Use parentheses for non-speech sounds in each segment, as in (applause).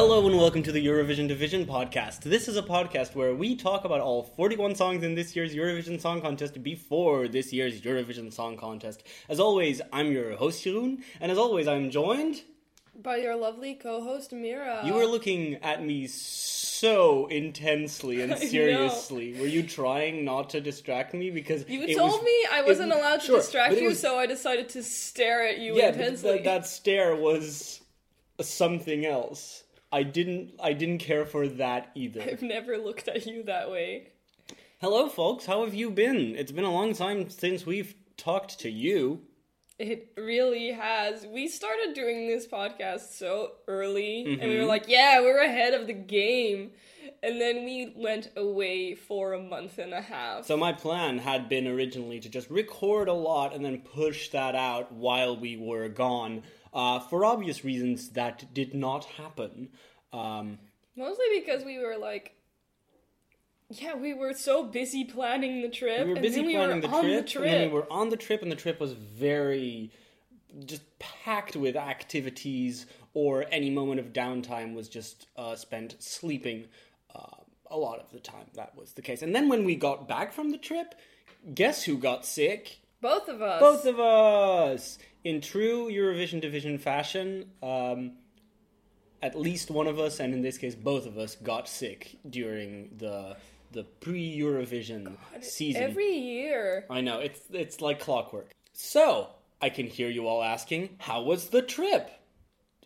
Hello and welcome to the Eurovision Division podcast. This is a podcast where we talk about all 41 songs in this year's Eurovision Song Contest before this year's Eurovision Song Contest. As always, I'm your host Jeroen, and as always, I'm joined. By your lovely co-host Mira. You were looking at me so intensely and (laughs) seriously. Were you trying not to distract me because You it told was- me I wasn't was- allowed to sure, distract you, was- so I decided to stare at you yeah, but intensely. th- that stare was something else. I didn't. I didn't care for that either. I've never looked at you that way. Hello, folks. How have you been? It's been a long time since we've talked to you. It really has. We started doing this podcast so early, and we were Mm-hmm. like, "Yeah, we're ahead of the game," and then we went away for a month and a half. So my plan had been originally to just record a lot and then push that out while we were gone. Uh, for obvious reasons, that did not happen. Um, Mostly because we were like, yeah, we were so busy planning the trip. we were busy we planning were the trip, the trip. and then we were on the trip, and the trip was very just packed with activities, or any moment of downtime was just uh, spent sleeping. Uh, a lot of the time, that was the case. And then when we got back from the trip, guess who got sick? Both of us. Both of us! In true Eurovision division fashion, um, at least one of us, and in this case both of us, got sick during the the pre Eurovision season. Every year. I know, it's it's like clockwork. So, I can hear you all asking, how was the trip?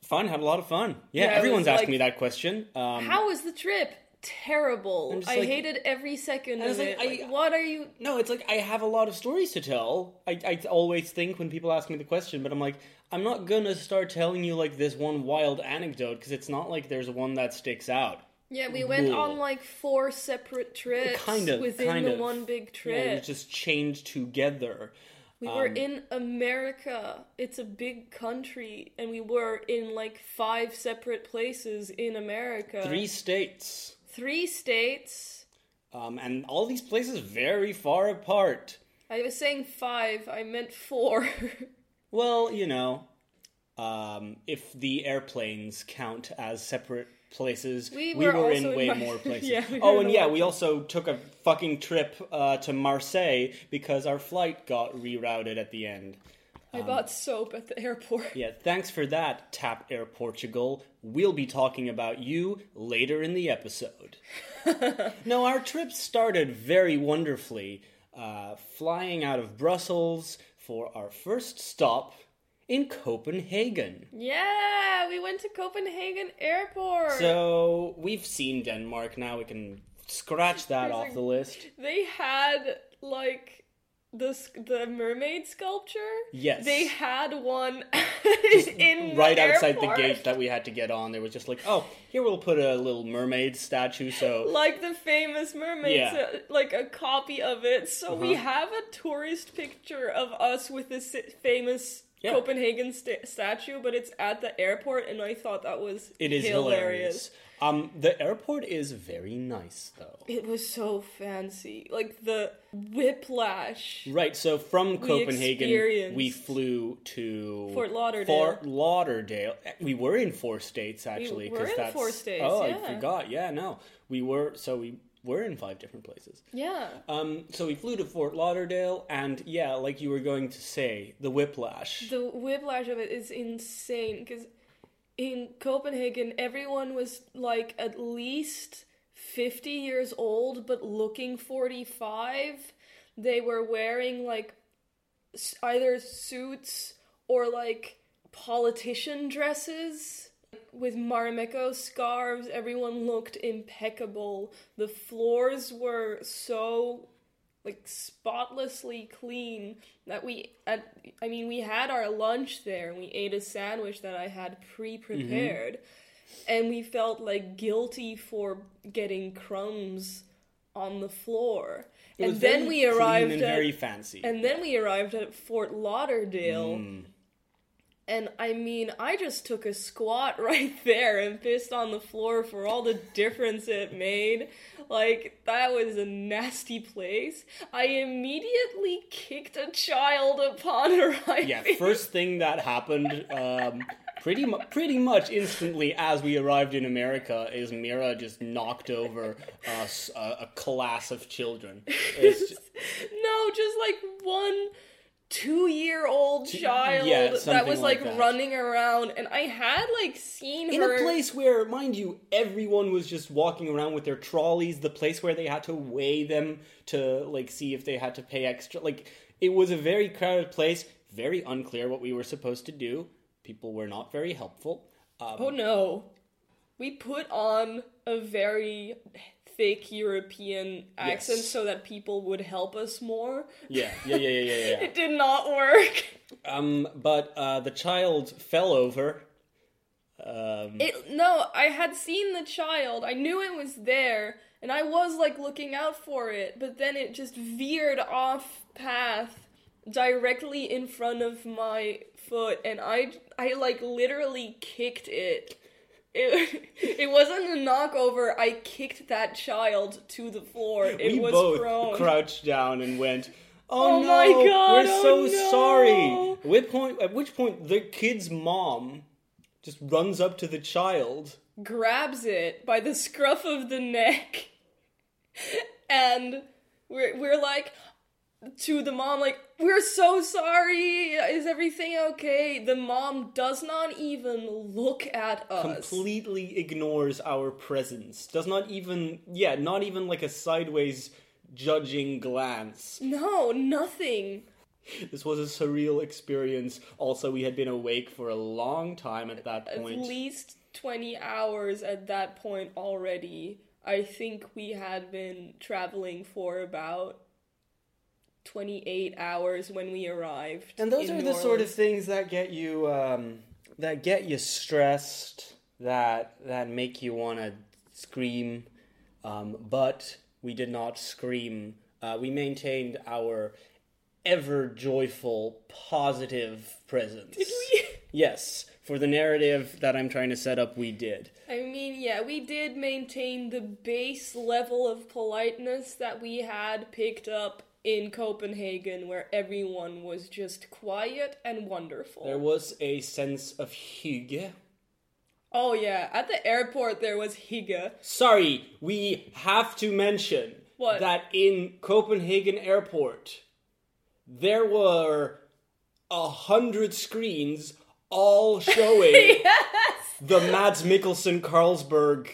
Fun, had a lot of fun. Yeah, Yeah, everyone's asking like- me that question. Um, How was the trip? Terrible. I like- hated every second I was of like, it. I- Like, what are you? No, it's like I have a lot of stories to tell. I, I always think when people ask me the question, but I'm like, I'm not gonna start telling you like this one wild anecdote because it's not like there's one that sticks out. Yeah, we went Cool. on like four separate trips. Kind of, within kind the of. one big Yeah, trip. it was just chained together. we were um, in America. It's a big country, and we were in like five separate places in America. Three states, Three states. um, and all these places very far apart. I was saying five. I meant four. (laughs) Well, you know, um, if the airplanes count as separate places, We we were were, also in in way Mar- more (laughs) places. Yeah, we oh, and yeah, we also took a fucking trip uh, to Marseille because our flight got rerouted at the end. I bought soap at the airport. (laughs) Yeah, thanks for that, Tap Air Portugal. We'll be talking about you later in the episode. (laughs) no, our trip started very wonderfully, uh, flying out of Brussels for our first stop in Copenhagen. Yeah, we went to Copenhagen Airport. So we've seen Denmark now. We can scratch that off the list. they had like the the mermaid sculpture. Yes. They had one (laughs) in right the outside airport. the gate that we had to get on, there was just like, oh, here we'll put a little mermaid statue. So (laughs) Like the famous mermaid, Yeah. like a copy of it. So we Uh-huh. have a tourist picture of us with this famous Yeah. Copenhagen sta- statue, but it's at the airport, and I thought that was it is hilarious. Um, the airport is very nice, though. It was so fancy, like the whiplash. Right, so from Copenhagen, experienced- we flew to Fort Lauderdale. Fort Lauderdale. We were in four states actually. were 'cause in that's, four states, Oh, I forgot. Yeah, no, we were. So we were in five different places. Yeah. Um, so we flew to Fort Lauderdale, and yeah, like you were going to say, the whiplash. The whiplash of it is insane because in Copenhagen, everyone was like at least 50 years old but looking 45. They were wearing like either suits or like politician dresses. With Marimekko scarves, everyone looked impeccable. The floors were so like spotlessly clean that we at, I mean we had our lunch there and we ate a sandwich that I had pre-prepared and we felt like guilty for getting crumbs on the floor. It was And then very we clean arrived and at very fancy. and then we arrived at Fort Lauderdale. Mm. And I mean, I just took a squat (laughs) right there and pissed on the floor for all the difference it made. Like, that was a nasty place. I immediately kicked a child upon (laughs) arriving. yeah, first thing that happened, um, pretty mu- pretty much instantly as we arrived in America, is Mira just knocked over uh, s- a, a class of children. It's ju- (laughs) No, just like one two year old child yeah, that was like like, that. running around and I had like seen in her a place where, mind you, everyone was just walking around with their trolleys. The place where they had to weigh them to like see if they had to pay extra. Like it was a very crowded place. Very unclear what we were supposed to do. People were not very helpful. Um, Oh no. We put on a very thick European accent Yes. so that people would help us more. yeah, yeah, yeah, yeah, yeah, yeah. (laughs) It did not work. Um, but uh, the child fell over. Um, It no, I had seen the child. I knew it was there, and I was like looking out for it, but then it just veered off path directly in front of my foot and I I like literally kicked it. It, (laughs) it wasn't a knockover. I kicked that child to the floor. It we was both prone. crouched down and went. Oh, Oh no, my God, we're oh so no." sorry. At which point, at which point, the kid's mom just runs up to the child. grabs it by the scruff of the neck (laughs) and we're, we're like to the mom like we're so sorry is everything okay the mom does not even look at us completely ignores our presence. Does not even, yeah, not even like a sideways judging glance. no nothing This was a surreal experience. Also, we had been awake for a long time at that point. at least 20 hours at that point already i think we had been traveling for about 28 hours when we arrived And those are New the sort of things that get you um, that get you stressed, that that make you want to scream. Um, but we did not scream. Uh, we maintained our ever joyful, positive presence. Did we? (laughs) Yes, for the narrative that I'm trying to set up, we did. I mean, yeah, we did maintain the base level of politeness that we had picked up in Copenhagen, where everyone was just quiet and wonderful. There was a sense of hygge. oh, yeah, at the airport there was Hygge. Sorry, we have to mention What? that in Copenhagen Airport there were a hundred screens all (laughs) showing yes! the Mads Mikkelsen Carlsberg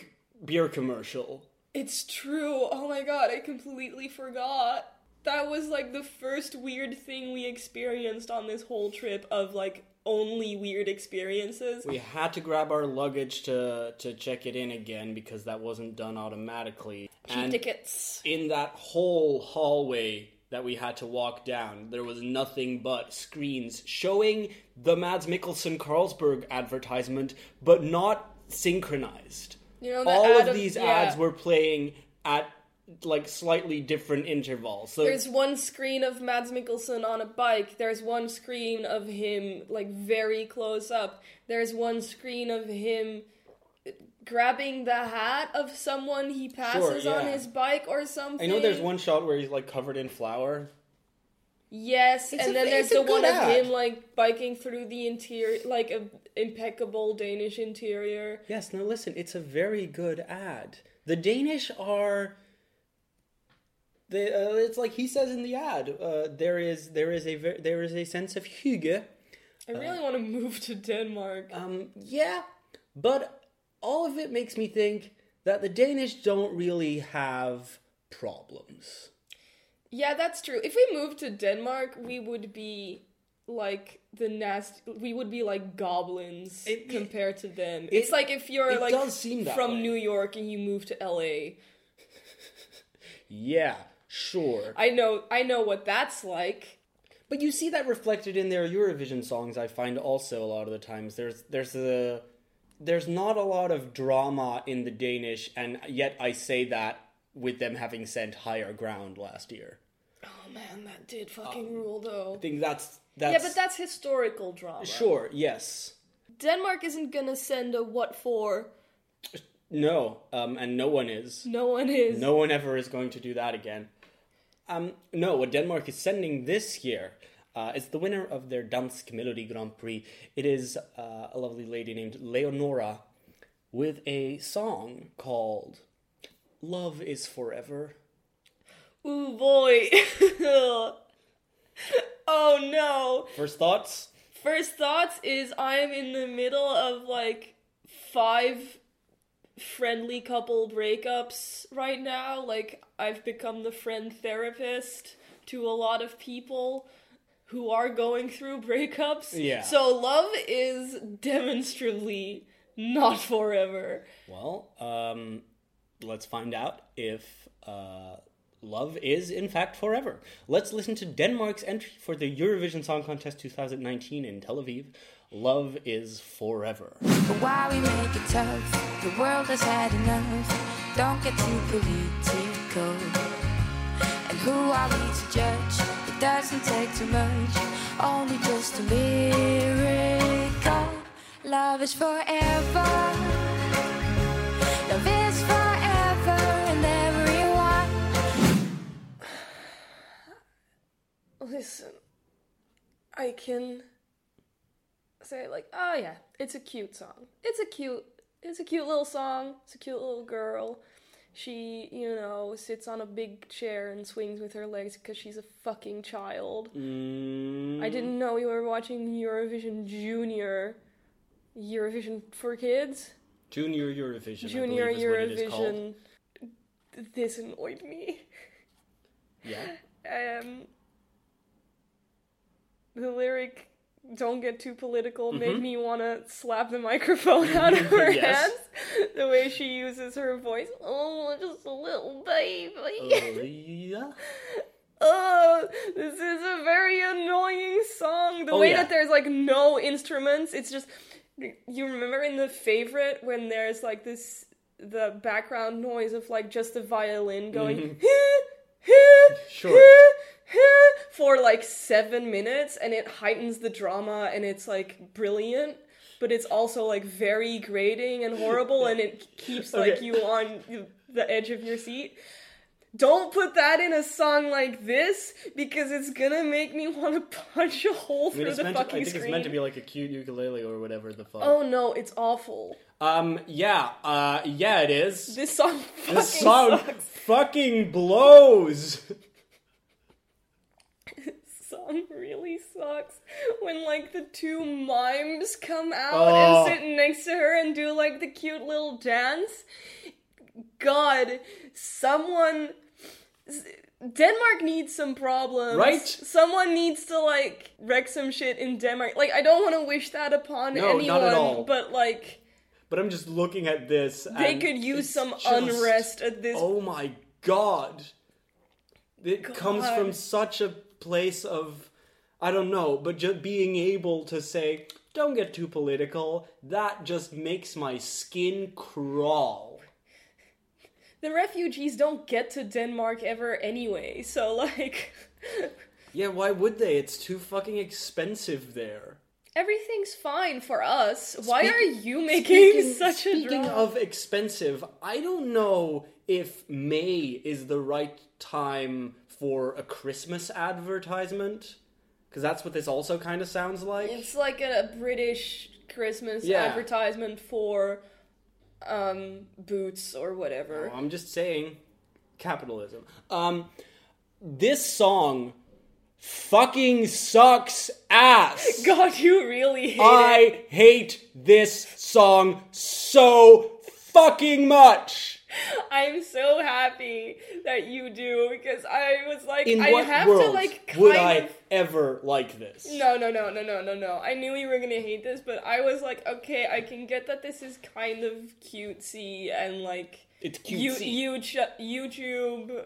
beer commercial. It's true. Oh my god, I completely forgot. That was like the first weird thing we experienced on this whole trip of like only weird experiences. We had to grab our luggage to to check it in again because that wasn't done automatically. Cheap And tickets. in that whole hallway that we had to walk down, there was nothing but screens showing the Mads Mikkelsen Carlsberg advertisement, but not synchronized. You know, All ad of these yeah. ads were playing at like slightly different intervals. So There's one screen of Mads Mikkelsen on a bike. There's one screen of him like very close up. There's one screen of him grabbing the hat of someone he passes on yeah. his bike or something. I know there's one shot where he's like covered in flour. Yes, It's and a- then there's the one good of him like biking through the interior, like a impeccable Danish interior. Yes, now listen, it's a very good ad. The Danish are. They, uh, it's like he says in the ad. Uh, there is there is a ver- there is a sense of hygge. I really want to move to Denmark. Um, yeah, but all of it makes me think that the Danish don't really have problems. Yeah, that's true. If we moved to Denmark, we would be like the nasty. We would be like goblins It- compared to them. it- it's like if you're like does seem that from way. New York and you move to LA. (laughs) Yeah, sure. I know. I know what that's like. But you see that reflected in their Eurovision songs. I find also a lot of the times there's there's a there's not a lot of drama in the Danish, and yet I say that with them having sent Higher Ground last year. Oh man, that did fucking rule though. I think that's that's Yeah, but that's historical drama. sure. Yes. Denmark isn't gonna send a what for. No. Um. And no one is. No one is. No one ever is going to do that again. Um. No. What Denmark is sending this year. Uh, it's the winner of their Dansk Melodi Grand Prix. It is uh, a lovely lady named Leonora with a song called Love is Forever. Ooh boy. (laughs) oh no. First thoughts? First thoughts is I am in the middle of like five friendly couple breakups right now. Like I've become the friend therapist to a lot of people who are going through (laughs) breakups. Yeah. So love is demonstrably not forever. Well, um, let's find out if uh, love is in fact forever. Let's listen to Denmark's entry for the Eurovision Song Contest 2019 in Tel Aviv. Love is forever. But why we make it tough? The world has had enough. Don't get too political. And who are we to judge? It doesn't take too much, only just a miracle. Love is forever. Love is forever and everyone. Listen, I can say like, oh yeah, it's a cute song. It's a cute, it's a cute little song. It's a cute little girl. She, you know, sits on a big chair and swings with her legs because she's a fucking child. Mm, I didn't know you were watching Eurovision Junior, Eurovision for kids, Junior Eurovision. Junior believe is what it is called. Eurovision. This annoyed me. Yeah. (laughs) um, the lyric "Don't get too political" made me want to slap the microphone (laughs) out of her Mm-hmm. Yes. hands. The way she uses her voice, oh, just a little baby. Oh, yeah. (laughs) Oh, this is a very annoying song. The Oh, way yeah. that there's like no instruments, it's just. You remember in the favorite when there's like this the background noise of like just the violin going (laughs) Sure. (laughs) for like seven minutes and it heightens the drama and it's like brilliant but it's also like very grating and horrible and it keeps like you on the edge of your seat don't put that in a song like this because it's gonna make me want to (laughs) punch a hole I mean, through the meant to, I fucking think screen. it's meant to be like a cute ukulele or whatever the fuck. oh no, it's awful. Um, yeah, uh, yeah, it is. This song (laughs) fucking This song sucks. fucking blows. Song really sucks when like the two mimes come out Oh. and sit next to her and do like the cute little dance. God, someone Denmark needs some problems. Right? Someone needs to like wreck some shit in Denmark. Like I don't want to wish that upon No, anyone, not at all. but like But I'm just looking at this. they could use some just- unrest at this Oh my god. It comes from such a place of, I don't know, but just being able to say, don't get too political, that just makes my skin crawl. the refugees don't get to Denmark ever anyway. So like (laughs) Yeah, why would they? It's too fucking expensive there. Everything's fine for us. Why are you making Speaking, such a speaking drama? of expensive, I don't know if May is the right time for a Christmas advertisement. Because that's what this also kind of sounds like. It's like a British Christmas Yeah. advertisement for um boots or whatever. I'm just saying, capitalism. Um, this song fucking sucks ass. (laughs) God, you really hate it. I hate this song so fucking much. (laughs) I'm so happy that you do because I was like, In I what have world to like kind would I of. ever like this? No, no, no, no, no, no, no. I knew you were gonna hate this, but I was like, okay, I can get that this is kind of cutesy and like It's you, cutesy. YouTube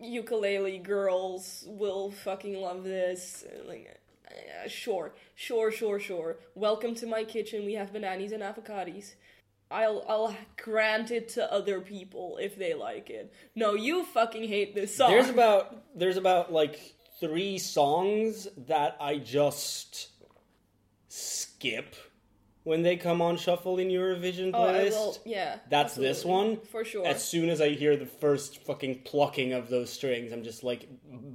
ukulele girls will fucking love this. Like, uh, sure, sure, sure, sure. Welcome to my kitchen. We have bananas and avocados. I'll I'll grant it to other people if they like it. No, you fucking hate this song. There's (laughs) about there's about like three songs that I just skip when they come on shuffle in Eurovision oh, playlist. will, yeah. That's this one. for sure. As soon as I hear the first fucking plucking of those strings, I'm just like,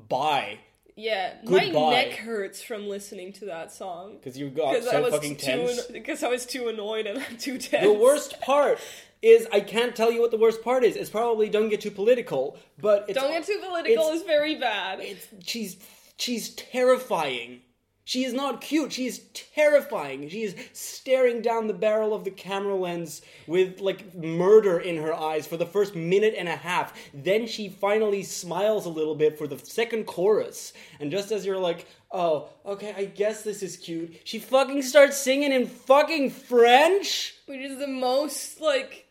bye. Yeah, my neck hurts from listening to that song. Because you got Because I so was fucking tense. because I was too annoyed and I'm (laughs) too tense. The worst part is I can't tell you what the worst part is. It's probably don't get too political, but it's, Don't get too political is very bad. It's she's she's terrifying. She is not cute. She is terrifying. She is staring down the barrel of the camera lens with like murder in her eyes for the first minute and a half. Then she finally smiles a little bit for the second chorus. And just as you're like, "Oh, okay, I guess this is cute." She fucking starts singing in fucking French. Which is the most like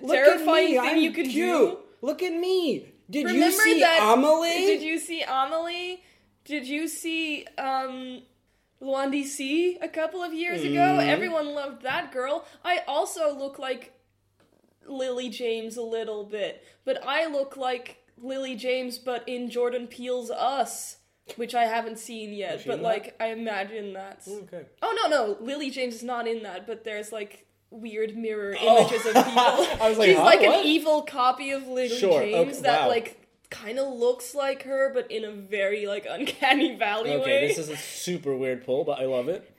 Look terrifying thing I'm you could cute. do. Look at me. Did Remember you see that? Amelie? Did you see Amelie? Did you see um Luan DC a couple of years ago? Mm-hmm. Everyone loved that girl. I also look like Lily James a little bit, but I look like Lily James, but in Jordan Peele's Us, which I haven't seen yet. But in that? like, I imagine that's. Okay. Oh no, no, Lily James is not in that, but there's like weird mirror Oh. images of people. (laughs) I was like, She's huh? like What? an evil copy of Lily Sure, James okay, that wow. like kind of looks like her, but in a very like uncanny valley Okay, way. Okay, this is a super weird pull, but I love it. (laughs)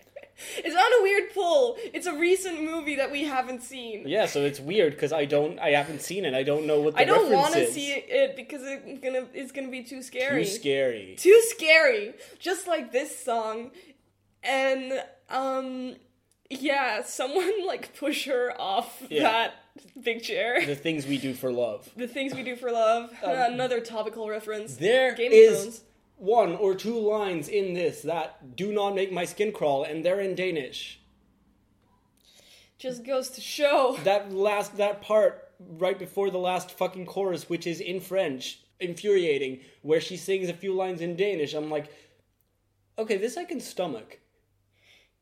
It's not a weird pull. It's a recent movie that we haven't seen. Yeah, so it's weird because I don't, I haven't seen it. I don't know what the I don't want to see it because it's gonna it's gonna be too scary. Too scary. Too scary. Just like this song, and um, yeah, someone (laughs) like push her off Yeah. that (laughs) big chair. The things we do for love. The things we do for love. (laughs) Another topical reference. Um, There Game is one or two lines in this that do not make my skin crawl, and they're in Danish. Just goes to show. (laughs) That last, that part right before the last fucking chorus, which is in French, infuriating, where she sings a few lines in Danish. I'm like, okay, this I can stomach.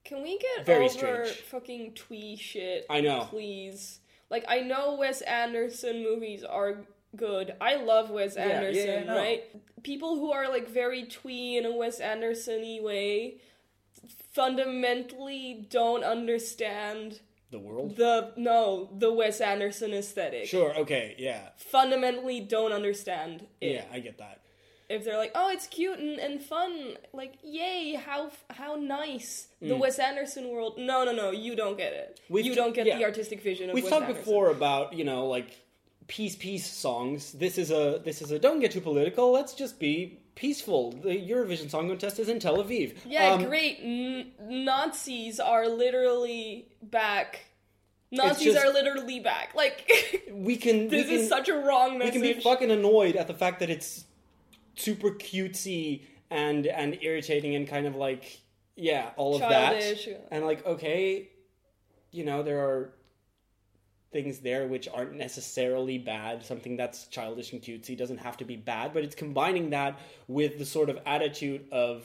Can we get Very over strange. fucking twee shit? I know. Please. Like, I know Wes Anderson movies are good. I love Wes yeah, Anderson, yeah, I know. right? People who are like very twee in a Wes Anderson y way fundamentally don't understand The world? the no, the Wes Anderson aesthetic. Sure, okay, yeah. Fundamentally don't understand it. Yeah, I get that. If they're like, "Oh, it's cute and, and fun," like, "Yay, how how nice the Mm. Wes Anderson world." No, no, no, you don't get it. We've you don't get yeah. the artistic vision of We've Wes talked Anderson. before about you know like peace peace songs. This is a this is a don't get too political. Let's just be peaceful. The Eurovision Song Contest is in Tel Aviv. Yeah, Um, great. N- Nazis are literally back. Nazis just- are literally back. Like (laughs) We can this we can, is such a wrong message. we can be fucking annoyed at the fact that it's super cutesy and and irritating and kind of like yeah all of Childish. that and like okay you know there are things there which aren't necessarily bad. Something that's childish and cutesy doesn't have to be bad but it's combining that with the sort of attitude of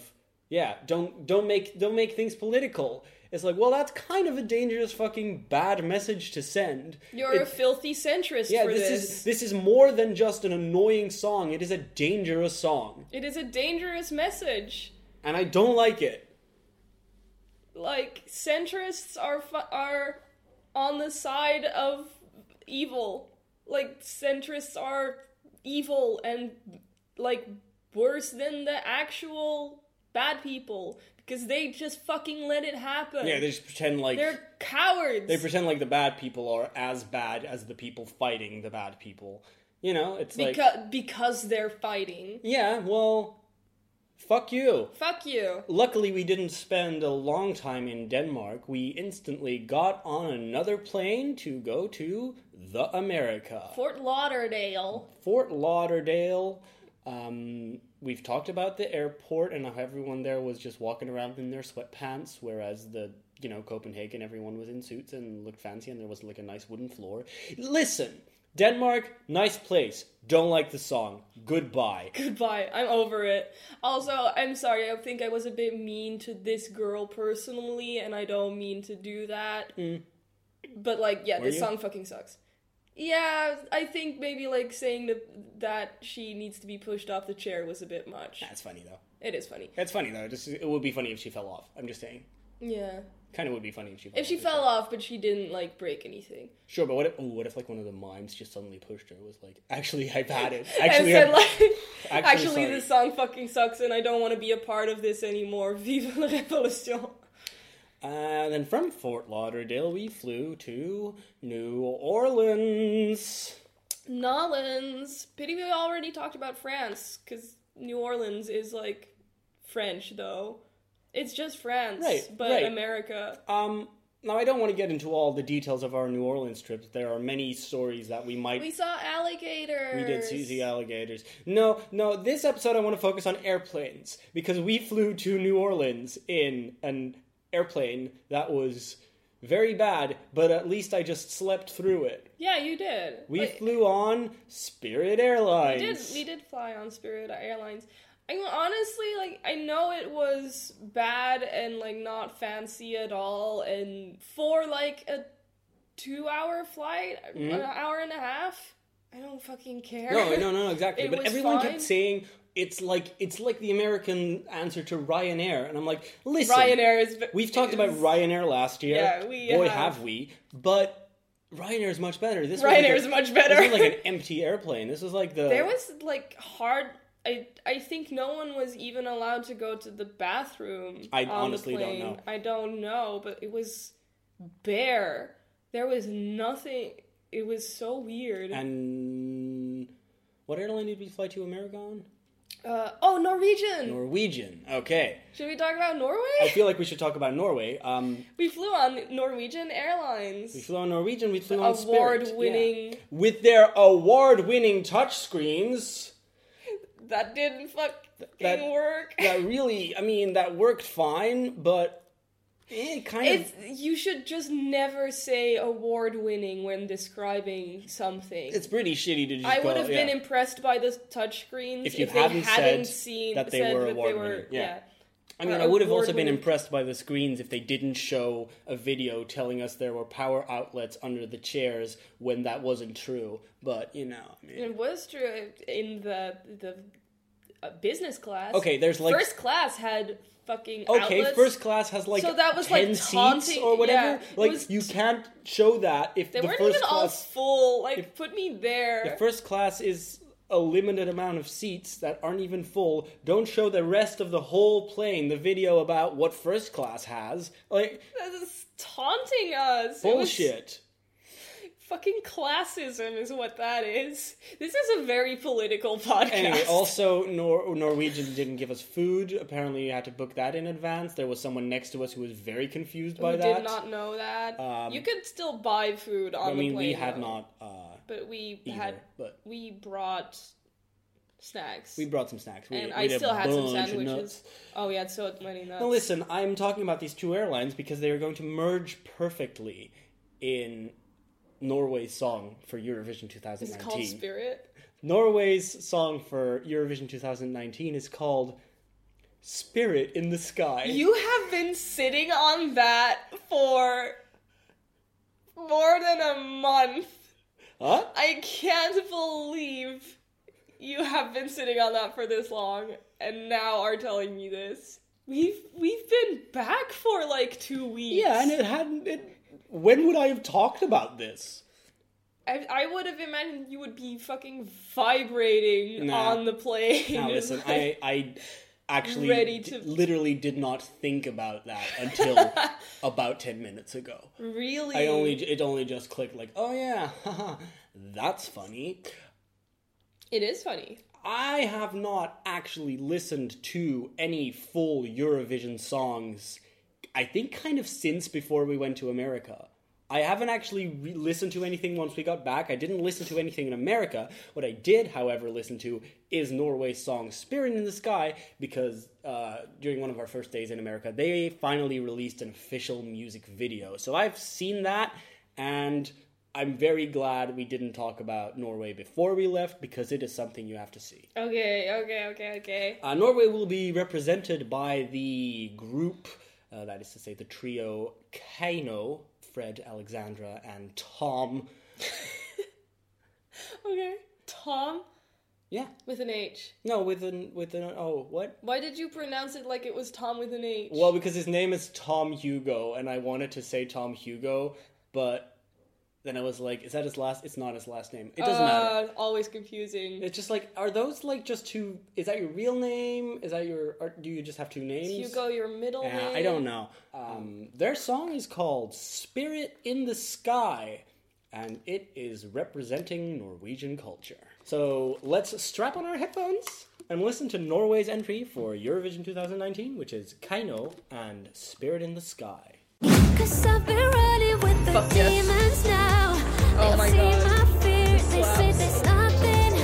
yeah don't don't make don't make things political it's like well that's kind of a dangerous fucking bad message to send You're It- a filthy centrist yeah for this, this. is this is more than just an annoying song it is a dangerous song It is a dangerous message. and i don't like it like centrists are fu- are on the side of evil. Like centrists are evil and like worse than the actual bad people because they just fucking let it happen. yeah they just pretend like They're cowards. they pretend like the bad people are as bad as the people fighting the bad people you know it's like because because they're fighting. yeah well fuck you Fuck you. Luckily, we didn't spend a long time in Denmark. We instantly got on another plane to go to the America. Fort Lauderdale. Fort Lauderdale. Um, we've talked about the airport and how everyone there was just walking around in their sweatpants, whereas the you know Copenhagen, everyone was in suits and looked fancy, and there was like a nice wooden floor. Listen, Denmark, nice place. Don't like the song. Goodbye. (laughs) Goodbye. I'm over it. Also, I'm sorry. I think I was a bit mean to this girl personally, and I don't mean to do that. Mm. But like, yeah, Were this you? song fucking sucks. Yeah, I think maybe like saying that that she needs to be pushed off the chair was a bit much. That's funny though. It is funny. It's funny though. Just it would be funny if she fell off. I'm just saying. Yeah. Kind of would be funny if she fell If she off. fell off, but she didn't like break anything. Sure, but what if? Oh, what if like one of the mimes just suddenly pushed her? Was like, actually, I've had it. (laughs) And Actually, said like, (laughs) Actually, Actually, this song fucking sucks, and I don't want to be a part of this anymore. (laughs) Vive la révolution! And then from Fort Lauderdale, we flew to New Orleans. Nolans. Pity we already talked about France, because New Orleans is like French, though. It's just France, Right, but right. America. Um, now I don't want to get into all the details of our New Orleans trip. There are many stories that we might We saw alligators. We did see the alligators. No, no, this episode I want to focus on airplanes because we flew to New Orleans in an airplane that was very bad, but at least I just slept through it. Yeah, you did. We Like, flew on Spirit Airlines. We did. We did fly on Spirit Airlines. I mean, honestly, like I know it was bad and like not fancy at all, and for like a two-hour flight, an hour and a half, I don't fucking care. Mm-hmm. No, no, no, (laughs) exactly. It but everyone fine. kept saying it's like it's like the American answer to Ryanair, and I'm like, listen, Ryanair is. ve- We've talked about Ryanair last year. Yeah, we Boy, have. have we! But Ryanair is much better. This Ryanair was is like much better. This was like an empty airplane. This was like the There was like hard. I I think no one was even allowed to go to the bathroom. I on honestly the don't know. I don't know, but it was bare. There was nothing. It was so weird. And what airline did we fly to America on? Uh, oh, Norwegian. Norwegian. Okay. Should we talk about Norway? I feel like we should talk about Norway. Um, (laughs) we flew on Norwegian Airlines. we flew on Norwegian. We flew on Award-winning. Yeah. with their award-winning touchscreens. That didn't fucking That- work. That really, I mean, that worked fine, but it kind It's of. you should just never say award winning when describing something. It's pretty shitty to just I would have been yeah. impressed by the touchscreens If you they hadn't hadn't said seen that they said were that award-winning, were yeah. I uh, mean, I would have also been impressed by the screens if they didn't show a video telling us there were power outlets under the chairs when that wasn't true. But you know, I mean, It was true in the the uh, business class. Okay, there's, like- first class had fucking okay, outlets. first class has like So that was, like, ten seats taunting- or whatever. yeah, like was- you can't show that if They the weren't first even all class. full. Like, put me there. If first class is a limited amount of seats that aren't even full. Don't show the rest of the whole plane the video about what first class has. Like That is taunting us. Bullshit. Fucking classism is what that is. This is a very political podcast. Anyway, (laughs) also Nor- Norwegian didn't give us food. Apparently, you had to book that in advance. There was someone next to us who was very confused by that. we that. did not know that. Um, you could still buy food on I mean, the plane. we had though. not uh, but we either, had but we brought snacks. we brought some snacks. We, and I still had some sandwiches. Oh, we had so many nuts. Now listen, I'm talking about these two airlines because they are going to merge perfectly in Norway's song for Eurovision it's 2019. called Spirit. Norway's song for Eurovision 2019 is called Spirit in the Sky. You have been sitting on that for more than a month. Huh? I can't believe you have been sitting on that for this long and now are telling me this. We've we've been back for like two weeks. Yeah, and it hadn't. It, when would I have talked about this? I, I would have imagined you would be fucking vibrating Nah. on the plane. Now listen, I I actually Ready d- to- literally did not think about that until (laughs) about 10 minutes ago. really. I only it only just clicked like, "Oh yeah, haha, that's funny." It is funny. I have not actually listened to any full Eurovision songs. I think kind of since before we went to America. I haven't actually re- listened to anything once we got back. I didn't listen to anything in America. What I did, however, listen to is Norway's song "Spirit in the Sky" because uh, during one of our first days in America, they finally released an official music video. So I've seen that, and I'm very glad we didn't talk about Norway before we left because it is something you have to see. Okay, okay, okay, okay. Uh, Norway will be represented by the group, uh, that is to say, the trio KEiiNO, Fred, Alexandra, and Tom. (laughs) Okay. Tom Yeah, with an H. no, with an with an oh what? Why did you pronounce it like it was Tom with an H? Well, because his name is Tom Hugo, and I wanted to say Tom Hugo, but then I was like, is that his last? It's not his last name. It doesn't matter. Uh, always confusing. It's just like, are those like just two? Is that your real name? Is that your? Do you just have two names? Hugo, your middle Yeah, name. I don't know. Um, their song is called "Spirit in the Sky," and it is representing Norwegian culture. So let's strap on our headphones and listen to Norway's entry for Eurovision 2019, which is KEiiNO and "Spirit in the Sky." Cause I've been running with the Fuck yes. now. Oh my see God. my fear. They say slaps. there's nothing,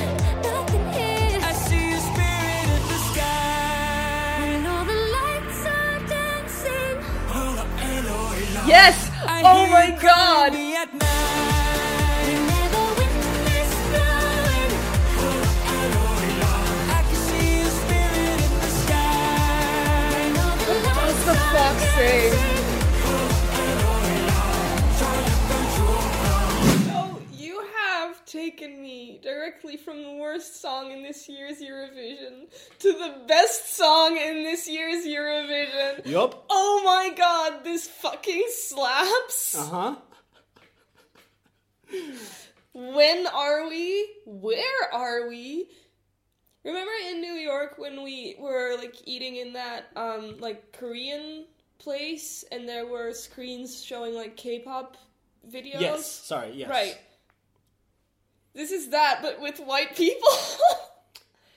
taken me directly from the worst song in this year's Eurovision to the best song in this year's Eurovision. Yup. Oh my god, this fucking slaps. Uh huh. When are we? Where are we? Remember in New York when we were like eating in that um like Korean place and there were screens showing like K-pop videos? Yes. Sorry. Yes. Right. This is that but with white people. (laughs)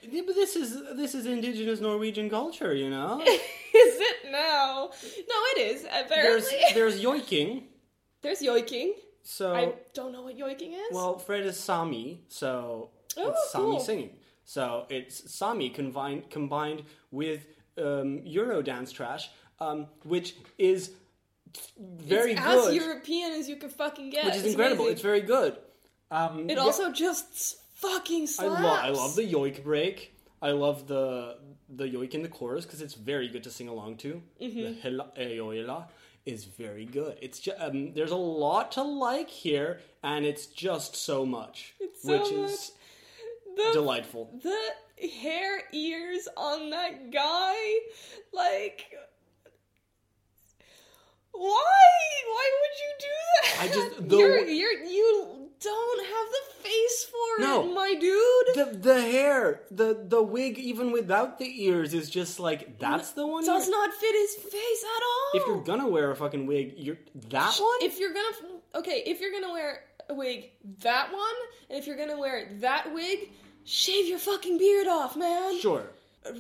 Yeah, but this is this is indigenous Norwegian culture, you know. (laughs) is it now? No, it is. there's Apparently. (laughs) there's yoiking. There's yoiking. So I don't know what yoiking is. Well, Fred is Sami, so Oh, it's Sami cool. singing. So it's Sami combined combined with um, Eurodance trash, um, which is very it's good, as European as you can fucking get. which is It's incredible. amazing. It's very good. Um, It yeah, also just fucking I slaps. love I love the yoik break. I love the the yoik in the chorus because it's very good to sing along to. Mm-hmm. The hela eoila is very good. It's just um, there's a lot to like here, and it's just so much, It's so which much. is the, delightful. The hair ears on that guy, like. Why? Why would you do that? I just- the- (laughs) you're, you're you don't have the face for No. it, my dude. the the hair, the the wig, even without the ears, is just like that's the one. does not fit his face at all. If you're gonna wear a fucking wig, you're that one. if you're gonna okay, if you're gonna wear a wig, that one, and if you're gonna wear that wig, shave your fucking beard off, man. sure.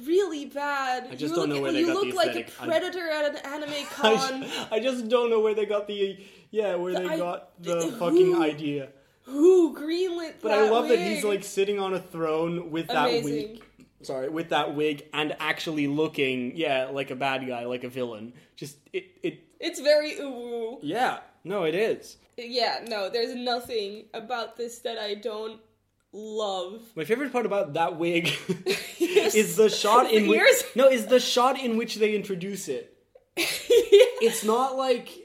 Really bad. I just you don't look, know where they you got the look like a aesthetic. I- predator at an anime (laughs) I, con. ju- I just don't know where they got the yeah where they I- got the who- fucking idea. Who greenlit But that I love that he's like sitting on a throne with that Amazing. wig. Sorry, with that wig and actually looking, yeah, like a bad guy, like a villain. Just it, it, It's very ooh. yeah. No, it is. Yeah, no, there's nothing about this that I don't love. My favorite part about that wig (laughs) (laughs) is the shot in which no, is the shot in which they introduce it. (laughs) It's not like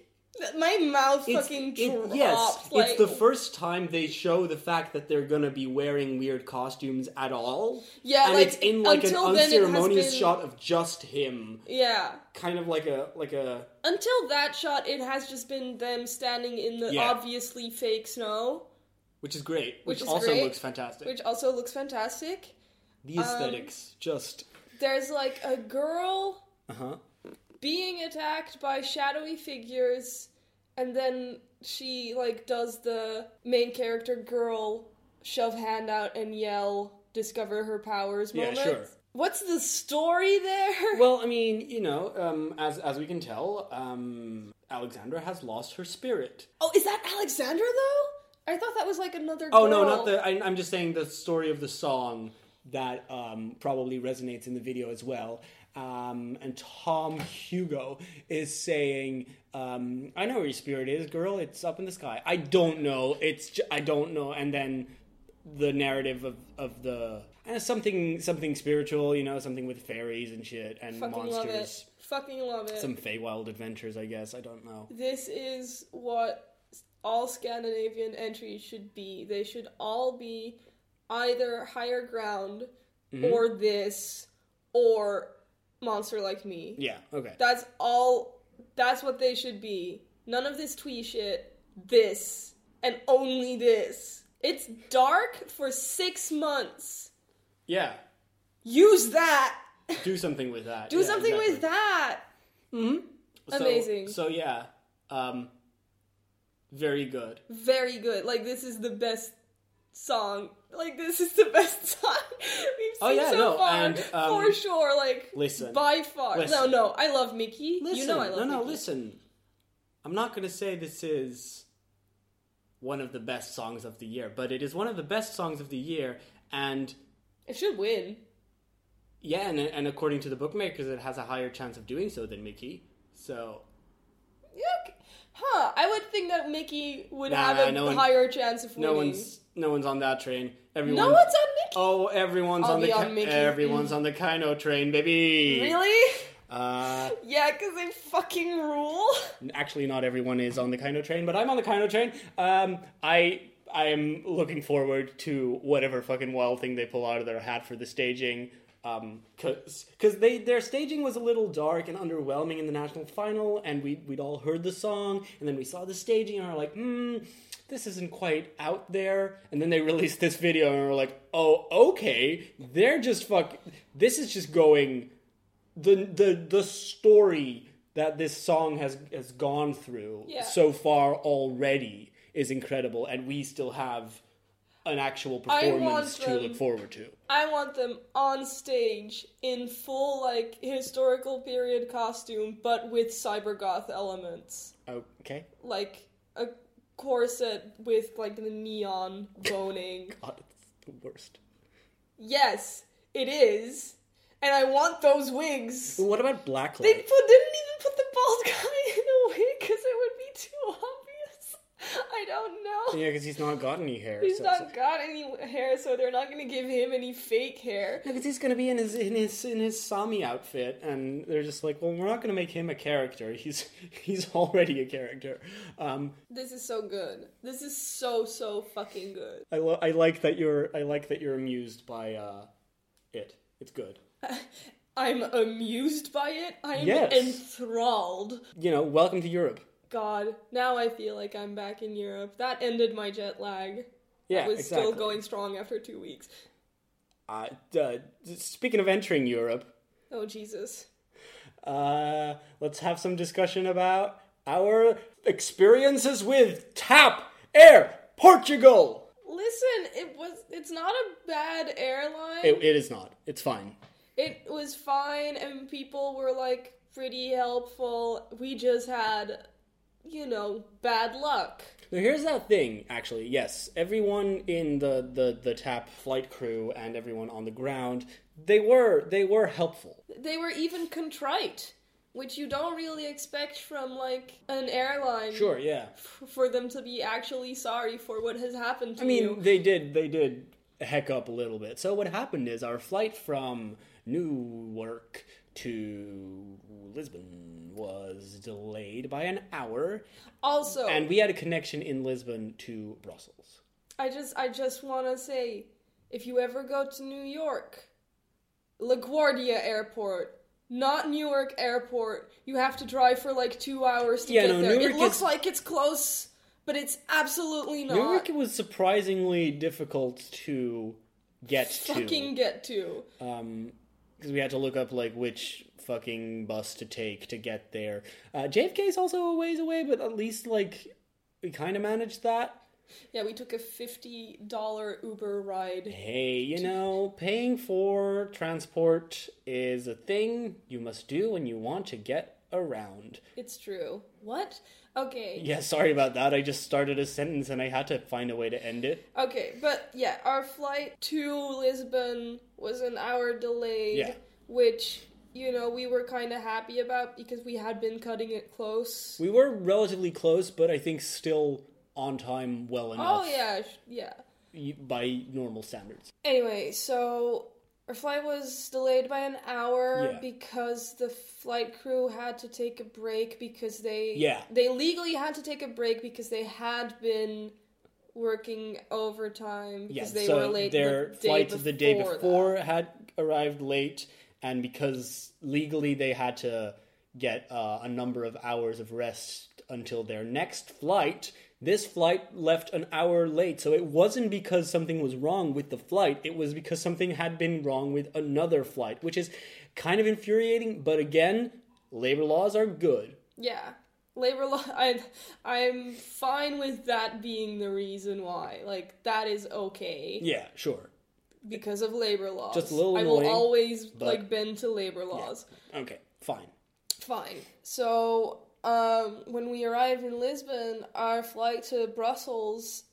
My mouth it's, fucking it- dropped. yes, like, it's the first time they show the fact that they're gonna be wearing weird costumes at all. Yeah, and like, it's in like an until then it has unceremonious been- shot of just him, Yeah. kind of like a like a Until that shot, it has just been them standing in the Yeah. obviously fake snow, which is great, which, Which is also great, looks fantastic. which also looks fantastic. the aesthetics, just There's like a girl uh huh. being attacked by shadowy figures, and then she like does the main character girl shove hand out and yell, discover her powers Yeah, moment. sure. What's the story there? (laughs) Well, I mean, you know, um, as as we can tell, um, Alexandra has lost her spirit. oh, is that Alexandra though? I thought that was like another. Oh no, not the. I, I'm just saying the story of the song that um, probably resonates in the video as well. Um, and Tom Hugo is saying, um, "I know where your spirit is, girl. It's up in the sky. I don't know. It's j- I don't know." And then the narrative of of the and something something spiritual, you know, something with fairies and shit and Fucking monsters. love it. Fucking love it. Some Feywild adventures, I guess. I don't know. This is what all Scandinavian entries should be. They should all be either higher ground Mm-hmm. or this or monster like me. Yeah. Okay. That's all that's what they should be. None of this twee shit. This and only this. It's dark for six months. Yeah. Use that. Do something with that. (laughs) Do Yeah, something with exactly. that. So- Amazing. So, yeah. Um very good. Very good. Like this is the best song. Like this is the best (laughs) song we've seen Oh, yeah, so no, far. and, um, for sure. Like listen. by far. Listen. No, no. I love Mickey. Listen, you know I love no, no, Mickey. listen. I'm not to say this is one of the best songs of the year, but it is one of the best songs of the year, and It should win. yeah, and, and according to the bookmakers, it has a higher chance of doing so than Mickey. So Yeah, okay. Huh. I would think that Mickey would Nah, have a no one- higher chance of winning. no one's no one's on that train. Everyone, No one's on Mickey. Oh, everyone's I'll on the be Ki- everyone's on the KEiiNO train, baby. Really? Uh, (laughs) Yeah, because they fucking rule. actually not everyone is on the KEiiNO train, but I'm on the KEiiNO train. Um, I I am looking forward to whatever fucking wild thing they pull out of their hat for the staging. Um, cause, cause they their staging was a little dark and underwhelming in the national final, and we we'd all heard the song, and then we saw the staging, and we are like, hmm, this isn't quite out there. And then they (laughs) released this video, and we're like, oh, okay, they're just fuck. This is just going the the the story that this song has has gone through Yeah. so far already is incredible, and we still have an actual performance to them- look forward to. I want them on stage in full like historical period costume, but with cybergoth elements, Okay, like a corset with like the neon boning. (laughs) God, it's the worst. yes, it is, and I want those wigs. But what about blacklight? They put, didn't even put the bald guy (laughs) in a wig because it would be too obvious. (laughs) I don't know. yeah, because he's not got any hair. He's so not got any hair, so they're not gonna give him any fake hair. because he's gonna be in his in his in his Sami outfit, and they're just like, well, we're not gonna make him a character. He's (laughs) he's already a character. Um, This is so good. This is so so fucking good. I lo- I like that you're I like that you're amused by uh, it. It's good. (laughs) I'm amused by it. I'm Yes. enthralled. You know, welcome to Europe. God, now I feel like I'm back in Europe. That ended my jet lag. Yeah, I was exactly. still going strong after two weeks. Uh, uh, speaking of entering Europe, Oh Jesus. uh, let's have some discussion about our experiences with TAP Air Portugal. Listen, it was it's not a bad airline. It, it is not. It's fine. it was fine and people were like pretty helpful. We just had you know, bad luck. Now here's that thing, actually. Yes, everyone in the, the, the TAP flight crew and everyone on the ground, they were they were helpful. They were even contrite, which you don't really expect from like an airline. Sure, yeah. f- For them to be actually sorry for what has happened to me. I mean, you. they did they did heck up a little bit. So what happened is our flight from Newark to Lisbon was delayed by an hour, Also, and we had a connection in Lisbon to Brussels. I just I just want to say if you ever go to New York, LaGuardia Airport, not Newark Airport, you have to drive for like 2 hours to Yeah, get no, there. Newark it looks is- like it's close, but it's absolutely not. Newark was surprisingly difficult to get fucking to. get to. Um, because we had to look up like which fucking bus to take to get there. Uh, JFK is also a ways away, but at least like we kind of managed that. Yeah, we took a $50 Uber ride. Hey, you know, paying for transport is a thing you must do when you want to get around. It's true. What? Okay. Yeah, sorry about that. I just started a sentence and I had to find a way to end it. Okay, but yeah, our flight to Lisbon was an hour delayed, Yeah. which you know we were kind of happy about because we had been cutting it close. We were relatively close, but I think still on time well oh, enough Oh yeah, yeah. by normal standards. Anyway, so our flight was delayed by an hour Yeah. because the flight crew had to take a break because they Yeah. they legally had to take a break because they had been working overtime Yeah, because they so were late their the day the day before that. had arrived late, and because legally they had to get uh, a number of hours of rest until their next flight, This flight left an hour late, so it wasn't because something was wrong with the flight, it was because something had been wrong with another flight, which is kind of infuriating, but again, labor laws are good. Yeah. Labor law (laughs) I I'm fine with that being the reason why. Like that is okay Yeah, sure. because of labor laws. Just a little I will annoying, always but- like bend to labor laws. Okay, fine. Fine. So, um, when we arrived in Lisbon, our flight to Brussels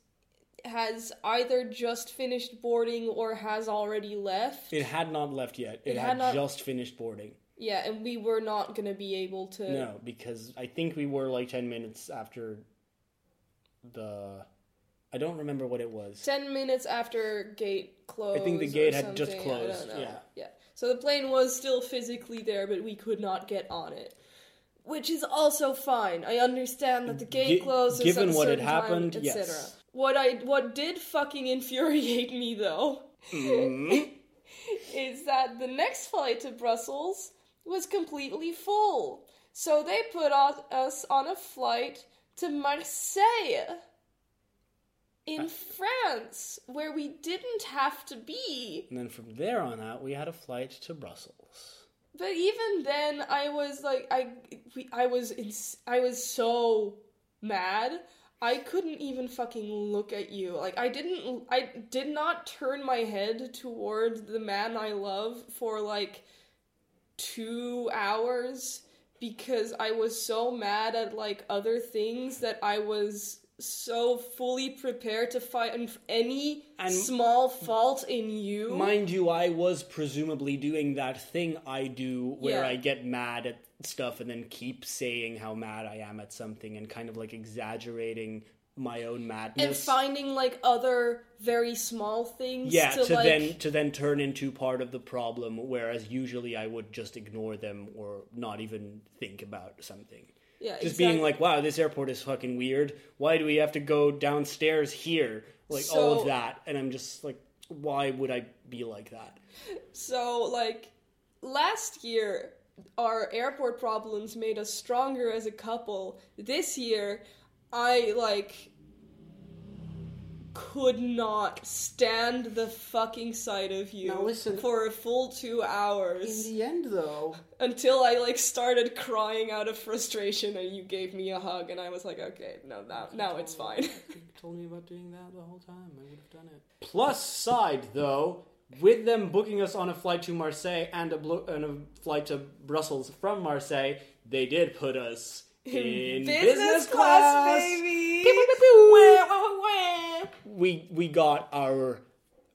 has either just finished boarding or has already left. It had not left yet. It, It had, had not- just finished boarding. yeah, and we were not gonna be able to. No, because I think we were like 10 minutes after the. I don't remember what it was. Ten minutes after gate closed. I think the gate had just something, I don't closed, yeah. Yeah. So the plane was still physically there, but we could not get on it. Which is also fine. I understand that the gate Gi- closes given at a what had certain time, etc. yes. What I what did fucking infuriate me though Mm-hmm. (laughs) is that the next flight to Brussels was completely full. So they put us- us on a flight to Marseille in France, where we didn't have to be. And then from there on out, we had a flight to Brussels. But even then, I was like, I, I was, ins- I was so mad. I couldn't even fucking look at you. Like I didn't, I did not turn my head towards the man I love for like two hours because I was so mad at like other things that I was so fully prepared to find any And- small fault in you. Mind you, I was presumably doing that thing I do where Yeah. I get mad at stuff and then keep saying how mad I am at something and kind of like exaggerating my own madness. and finding like other very small things yeah, to, to, like then to then turn into part of the problem, whereas usually I would just ignore them or not even think about something. Yeah Just exactly. being like, wow, this airport is fucking weird. Why do we have to go downstairs here? Like all of that. And I'm just like, why would I be like that? so like last year our airport problems made us stronger as a couple this year i like could not stand the fucking sight of you Now listen- for a full two hours In the end, though, until I like started crying out of frustration and you gave me a hug and I was like, okay, no, now now it's fine. you (laughs) told me about doing that the whole time. I would have done it. Plus side, though, with them booking us on a flight to Marseille and a, blo- and a flight to Brussels from Marseille, they did put us in business, class, baby. Pew, pew, pew. We we got our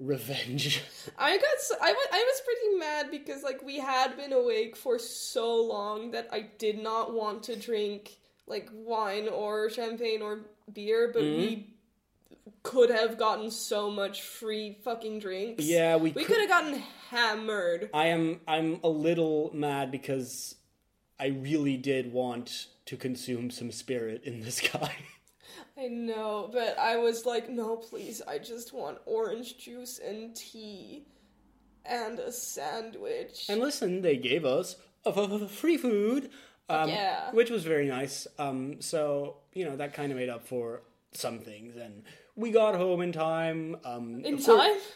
revenge. (laughs) I got so, I was I was pretty mad because like we had been awake for so long that I did not want to drink like wine or champagne or beer, but Mm-hmm. we could have gotten so much free fucking drinks. yeah, we We could- could have gotten hammered. I am I'm a little mad because I really did want to consume some spirit in this (laughs) guy. I know, but I was like, no, please, I just want orange juice and tea and a sandwich. And listen, they gave us a f- f- free food, um, yeah. which was very nice. Um, so you know that kind of made up for some things, and we got home in time. Um, in course- time? (laughs)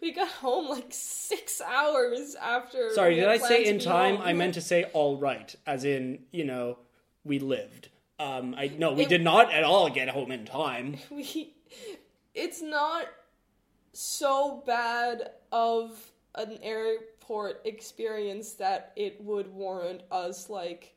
We got home like six hours after. Sorry, did I say in time? home. I meant to say all right, as in you know we lived. Um, I no, we It- did not at all get home in time. (laughs) we. It's not so bad of an airport experience that it would warrant us like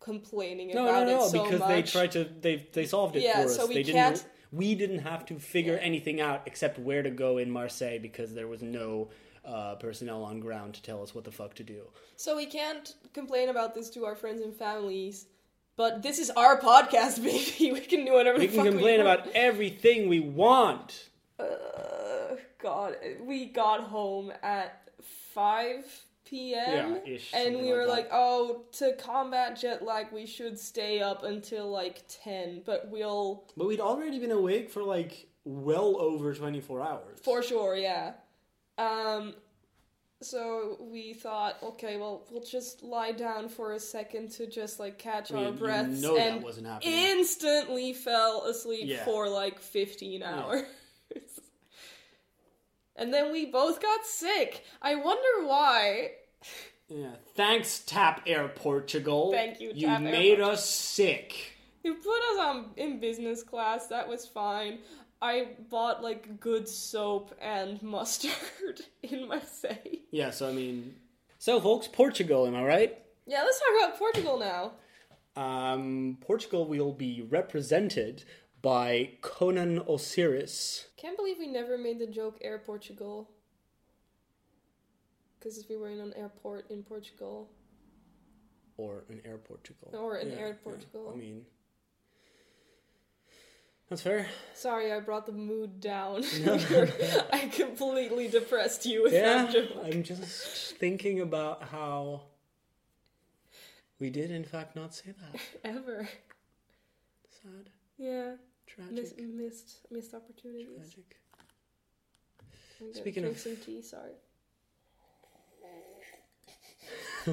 complaining No, about no, no, it so because much. they tried to they they solved it Yeah, for us. so we they can't- didn't. We didn't have to figure anything out except where to go in Marseille because there was no uh, personnel on ground to tell us what the fuck to do. So we can't complain about this to our friends and families. But this is our podcast, (laughs) baby. We can do whatever We can complain we about everything we want. Uh, God, we got home at 5 p.m. Yeah, ish, and we were like like, oh, to combat jet lag, we should stay up until like 10, but we'll, But we'd already been awake for like well over 24 hours. for sure, yeah. Um, So we thought, okay, well, we'll just lie down for a second to just like catch I mean, our you breaths, know that and wasn't happening. instantly fell asleep Yeah. for like fifteen hours. (laughs) and then we both got sick. I wonder why. Yeah. Thanks, TAP Air Portugal. Thank you, You Tap made us sick. You put us on in business class. That was fine. I bought like good soap and (laughs) mustard (laughs) in Marseille. Yeah, so I mean. So, folks, Portugal, am I right? Yeah, let's talk about Portugal now. Um, Portugal will be represented by Conan Osiris. Can't believe we never made the joke Air Portugal. Because if we were in an airport in Portugal. Or an Air Portugal. Or an Yeah, Air yeah. Portugal. I mean. That's fair. Sorry, I brought the mood down. (laughs) I completely depressed you with Yeah, that joke. I'm just thinking about how we did, in fact, not say that. (laughs) Ever. Sad, Yeah. tragic, Miss, missed missed opportunities. tragic. I'm Speaking drink of- some tea, sorry. (laughs)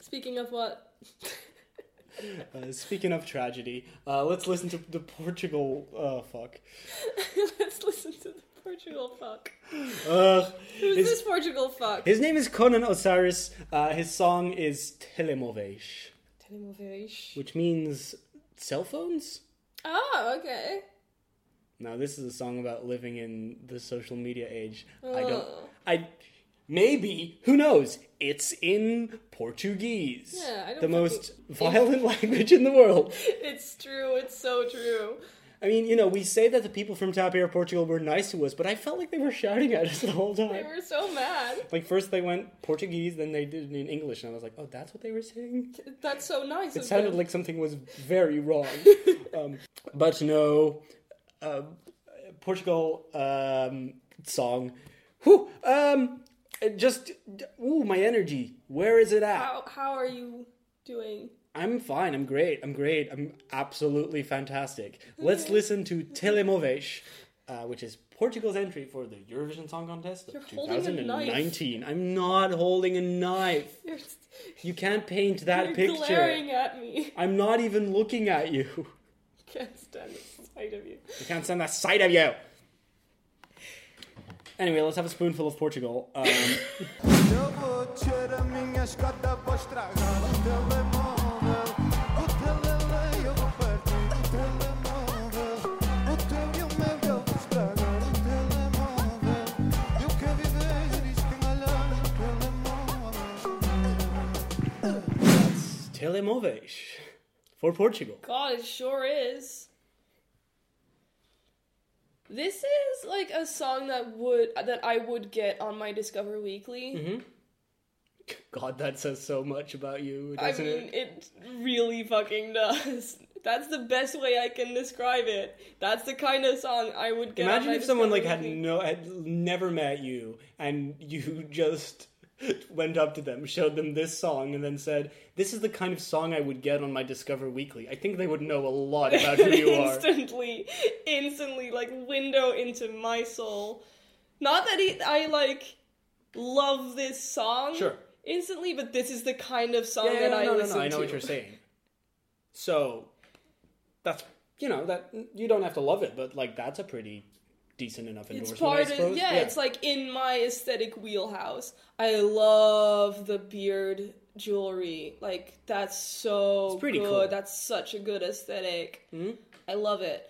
Speaking of what? Uh, speaking of tragedy, uh, let's listen to the Portugal. Uh, fuck. (laughs) Let's listen to the Portugal fuck. Ugh. Who's His, this Portugal fuck? his name is Conan Osiris. Uh, his song is Telemoveis, Telemoveis. which means cell phones. Oh, okay. Now, this is a song about living in the social media age. I don't. Oh. I maybe who knows? It's in Portuguese, Yeah, I don't the most violent (laughs) language in the world. It's true, it's so true. I mean, you know, we say that the people from TAP Air Portugal were nice to us, but I felt like they were shouting at us the whole time. They were so mad. Like first they went Portuguese, then they did it in English, and I was like, oh, that's what they were saying. That's so nice. It sounded them. like something was very wrong. (laughs) um, but no, uh, Portugal um, song. Whew, um, it just ooh, my energy. Where is it at? How, how are you doing? I'm fine. I'm great. I'm great. I'm absolutely fantastic. Let's listen to Telemoveis, uh, which is Portugal's entry for the Eurovision Song Contest of You're holding a knife. 2019. I'm not holding a knife. (laughs) You're, You can't paint that you're picture. glaring at me. (laughs) I'm not even looking at you. I Can't stand the sight of you. I can't stand the sight of you. Anyway, let's have a spoonful of Portugal. Um. Telemoveis for Portugal. God, it sure is. This is like a song that would that I would get on my Discover Weekly. Mm-hmm. God, that says so much about you, I doesn't mean, it? it really fucking does. (laughs) That's the best way I can describe it. That's the kind of song I would get. on Imagine my if someone like had no had never met you and you (laughs) just (laughs) went up to them, showed them this song, and then said, "This is the kind of song I would get on my Discover Weekly." I think they would know a lot about who you (laughs) are. instantly, instantly, like window into my soul. Not that he, I like love this song. Sure. Instantly, but this is the kind of song Yeah, that no, I no, no, listen no, I know to. what you're saying. So that's you know that you don't have to love it, but like that's a pretty decent enough It's endorsement, part I of suppose. yeah, it's like in my aesthetic wheelhouse. I love the beard jewelry. Like that's so It's pretty good. cool. That's such a good esthetic Mhm. I love it.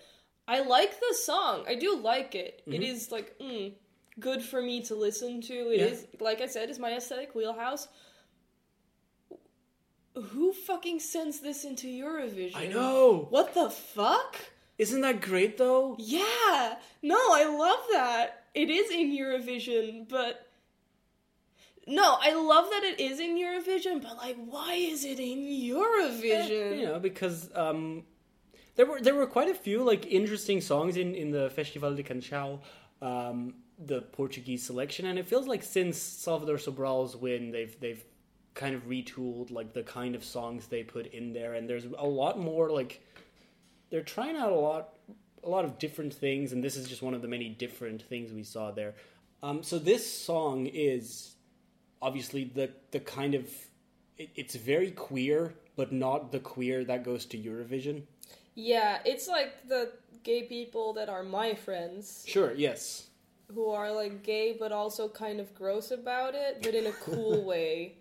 I like the song. I do like it. It Mm-hmm. is like mm, good for me to listen to. It Yeah. is like I said, is my aesthetic wheelhouse. Who fucking sends this into Eurovision? I know. What the fuck? Isn't that great though? Yeah. No, I love that. It is in Eurovision, but no, I love that it is in Eurovision, but like why is it in Eurovision? You know, because um, there were there were quite a few like interesting songs in in the Festival de Canção, um, the Portuguese selection, and it feels like since Salvador Sobral's win, they've they've kind of retooled like the kind of songs they put in there, and there's a lot more like they're trying out a lot a lot of different things, and this is just one of the many different things we saw there. Um, so this song is obviously the the kind of it, it's very queer, but not the queer that goes to Eurovision. Yeah, it's like the gay people that are my friends Sure, yes. who are like gay but also kind of gross about it, but in a cool (laughs) way.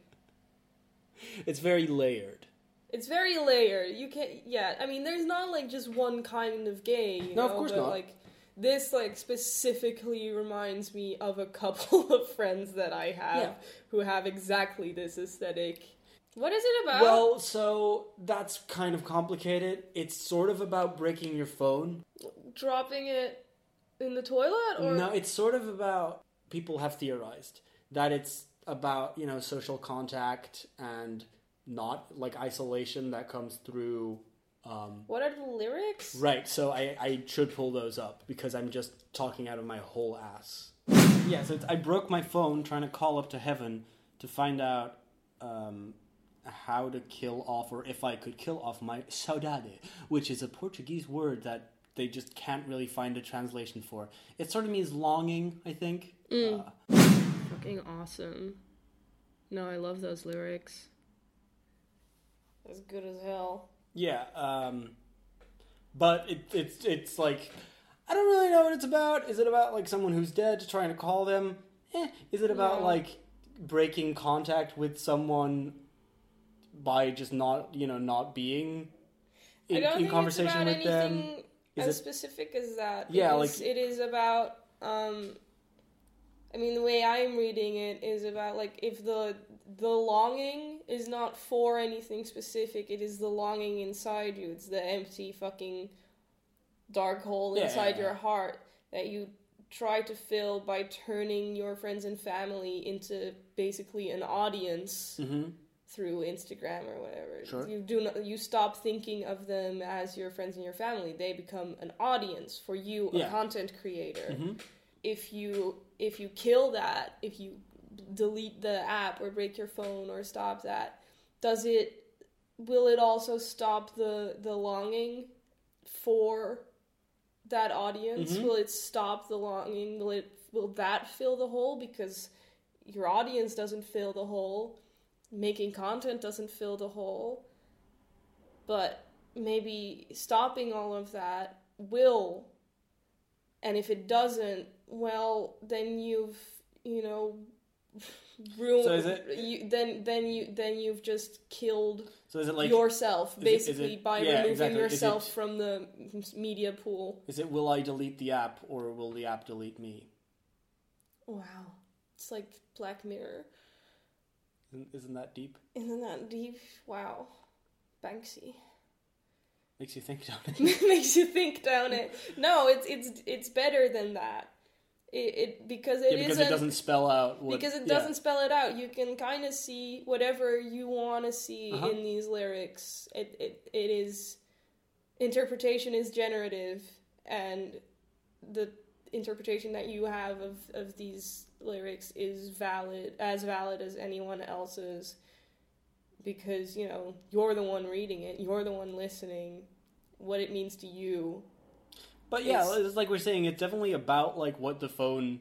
It's very layered. It's very layered. You can't. yeah, I mean there's not like just one kind of gay, you No, know, of course but not. like this like specifically reminds me of a couple (laughs) of friends that I have Yeah. who have exactly this aesthetic. What is it about? Well, so that's kind of complicated. It's sort of about breaking your phone. dropping it in the toilet or No, it's sort of about people have theorized that it's about, you know, social contact and not like isolation that comes through um what are the lyrics? Right, so I, I should pull those up because I'm just talking out of my whole ass. Yeah, so it's, I broke my phone trying to call up to heaven to find out um, how to kill off, or if I could kill off my saudade, which is a Portuguese word that they just can't really find a translation for. It sort of means longing, I think. Uh, Fucking awesome. No, I love those lyrics. As good as hell. Yeah, um, but it, it's it's like I don't really know what it's about. Is it about like someone who's dead trying to call them? Eh. Is it about No. like breaking contact with someone by just not you know not being in, in conversation it's with them? Is as it- specific as that. Yeah, like- it is about. Um, I mean, the way I'm reading it is about like if the the longing is not for anything specific, it is the longing inside you. It's the empty fucking dark hole Yeah, inside yeah, your heart that you try to fill by turning your friends and family into basically an audience hmm through Instagram or whatever. Sure. You do not, you stop thinking of them as your friends and your family. They become an audience for you, a content creator. Mhm. If you if you kill that, if you delete the app or break your phone or stop that, does it will it also stop the the longing for that audience? Mhm. Will it stop the longing? Will it will that fill the hole because your audience doesn't fill the hole? Making content doesn't fill the hole. But maybe stopping all of that will and if it doesn't, well, then you've, you know, So is it- you, then then you then you've just killed So is it like yourself is it- is basically it- by yeah, removing exactly. Yourself it- from the media pool. is it will I delete the app or will the app delete me? Wow. It's like Black Mirror. Isn't, isn't that deep? Isn't that deep? Wow. Banksy. Makes you think, don't it? (laughs) Makes you think down it. No, it's it's it's better than that. It, it because it yeah, because it doesn't spell out what. because it doesn't spell it out. You can kind of see whatever you want to see Uh-huh. in these lyrics. It, it it is interpretation is generative, and the interpretation that you have of of these lyrics is valid as valid as anyone else's because you know you're the one reading it you're the one listening what it means to you But yeah, It's- it's like we're saying, it's definitely about like what the phone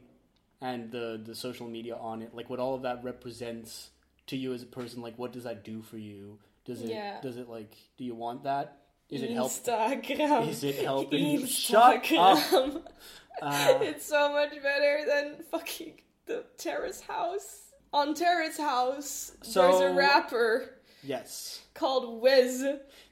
and the the social media on it, like what all of that represents to you as a person. Like, what does that do for you? Does it Yeah. does it like? Do you want that? Is it help? Instagram. Is it helping you? Shut up. (laughs) Uh, it's so much better than fucking the Terrace House. On Terrace House, there's a rapper yes. called Wes.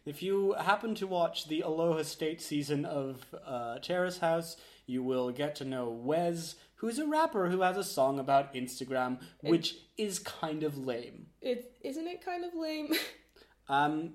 If you happen to watch the Aloha State season of uh, Terrace House, you will get to know Wes, who's a rapper who has a song about Instagram, which is kind of lame. It isn't it kind of lame. (laughs) Um,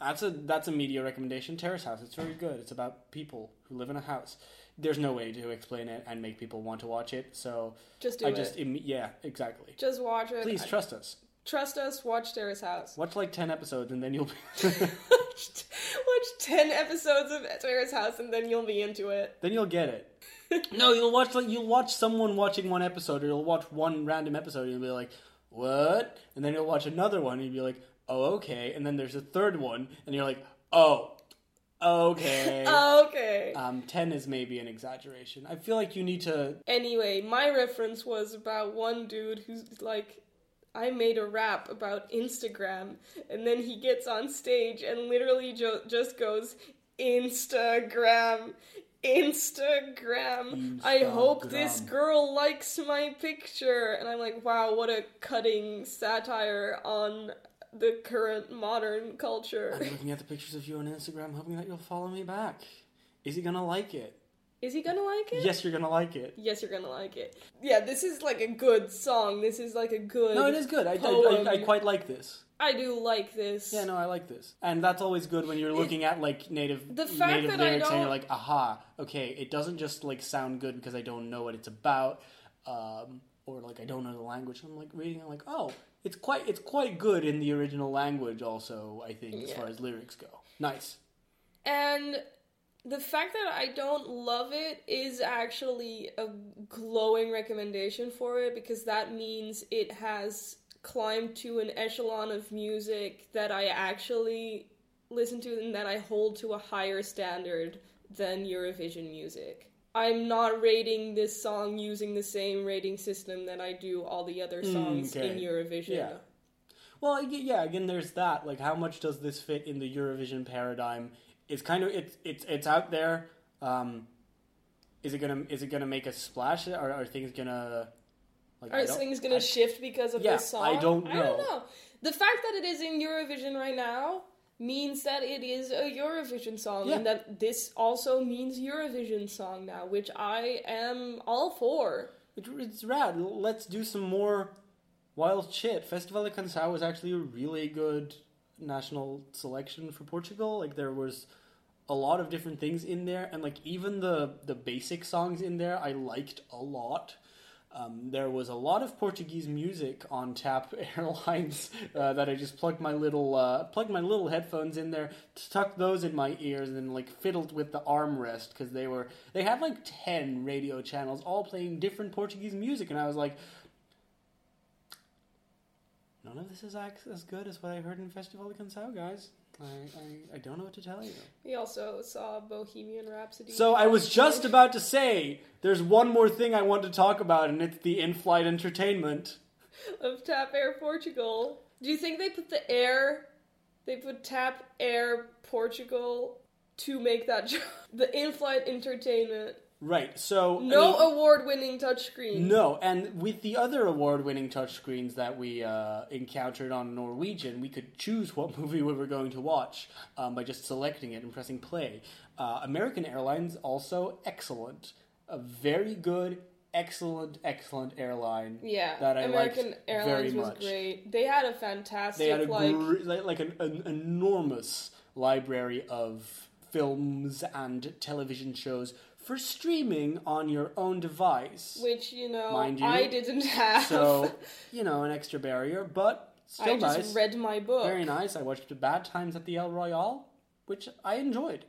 that's a that's a media recommendation. Terrace House. It's very good. It's about people who live in a house. There's no way to explain it and make people want to watch it. So just do I it. just yeah, exactly. just watch it. Please I- trust us. Trust us. Watch Terrace House. Watch like ten episodes and then you'll. watch, (laughs) watch ten episodes of Terrace House and then you'll be into it. then you'll get it. (laughs) no, you'll watch like you'll watch someone watching one episode, or you'll watch one random episode, and you'll be like, "What?" And then you'll watch another one, and you'll be like, "Oh, okay." And then there's a third one, and you're like, "Oh, Okay. (laughs) Okay. um, 10 is maybe an exaggeration. I feel like you need to. Anyway, my reference was about one dude who's like, I made a rap about Instagram, and then he gets on stage and literally jo- just goes, Instagram. Instagram. I hope this girl likes my picture. And I'm like, wow, what a cutting satire on the current modern culture. I'm looking at the pictures of you on Instagram, hoping that you'll follow me back. Is he gonna like it? Is he gonna like it? Yes, you're gonna like it. Yes, you're gonna like it. Yeah, this is like a good song. This is like a good. No, it is good. I, I. I, I quite like this. I do like this. Yeah, no, I like this, and that's always good when you're looking at like native The fact native that I lyrics, and you're like, aha, okay, it doesn't just like sound good because I don't know what it's about, um, or like I don't know the language. I'm like reading, I'm like, oh, it's quite it's quite good in the original language. Also, I think as Yeah. far as lyrics go, nice. And the fact that I don't love it is actually a glowing recommendation for it because that means it has climbed to an echelon of music that I actually listen to and that I hold to a higher standard than Eurovision music. I'm not rating this song using the same rating system that I do all the other mm, songs okay. in Eurovision. Yeah. Well, yeah. Again, there's that. Like, how much does this fit in the Eurovision paradigm? It's kind of it's it's it's out there. Um, is it gonna is it gonna make a splash? Or are things gonna like? Are things gonna I- shift because of Yeah, this song? I don't know. I don't know. The fact that it is in Eurovision right now means that it is a Eurovision song, Yeah. and that this also means Eurovision song now, which I am all for. It, it's rad. Let's do some more wild shit. Festival de Canção was actually a really good national selection for Portugal. Like there was a lot of different things in there, and like even the the basic songs in there, I liked a lot. Um, there was a lot of Portuguese music on Tap (laughs) Airlines uh, that I just plugged my little uh, plugged my little headphones in there, stuck those in my ears, and then like fiddled with the armrest because they were they had like ten radio channels all playing different Portuguese music, and I was like, none of this is as good as what I heard in Festival de Canção, guys. I, I, I don't know what to tell you. We also saw Bohemian Rhapsody. So I was just about to say, there's one more thing I want to talk about, and it's the in-flight entertainment. (laughs) of TAP Air Portugal. Do you think they put the air, they put TAP Air Portugal to make that (laughs) joke? The in-flight entertainment. Right. So I No mean, award-winning touchscreen. no, and with the other award-winning touchscreens that we uh, encountered on Norwegian, we could choose what (laughs) movie we were going to watch um, by just selecting it and pressing play. Uh, American Airlines also excellent, a very good, excellent, excellent airline. Yeah, that I American Airlines was much. great. They had a fantastic They had a like gr- like, like an, an enormous library of films and television shows for streaming on your own device. which you know Mind you. I didn't have. So, you know, an extra barrier, but still I just nice. read my book. Very nice. I watched Bad Times at the El Royale, which I enjoyed.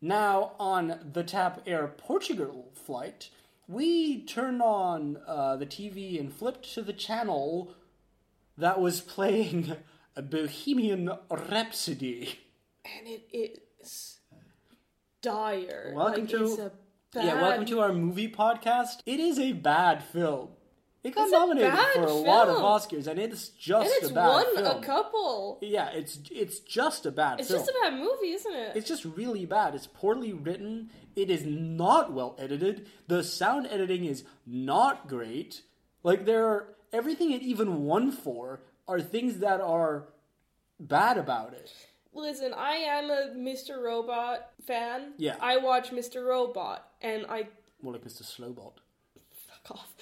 Now, on the TAP Air Portugal flight, we turned on uh, the TV and flipped to the channel that was playing a (laughs) Bohemian Rhapsody. and it is dire. Welcome like, to- bad, Yeah, welcome to our movie podcast. It is a bad film. It got It's nominated bad for a lot of film. Oscars, and it's just and it's a bad won film. a couple. Yeah, it's it's just a bad It's film. just a bad movie, isn't it? It's just really bad. It's poorly written. It is not well edited. The sound editing is not great. Like there are everything it even won for are things that are bad about it. Listen, I am a Mr. Robot fan. Yeah. I watch Mr. Robot, and I More like Mr. Slowbot. fuck off.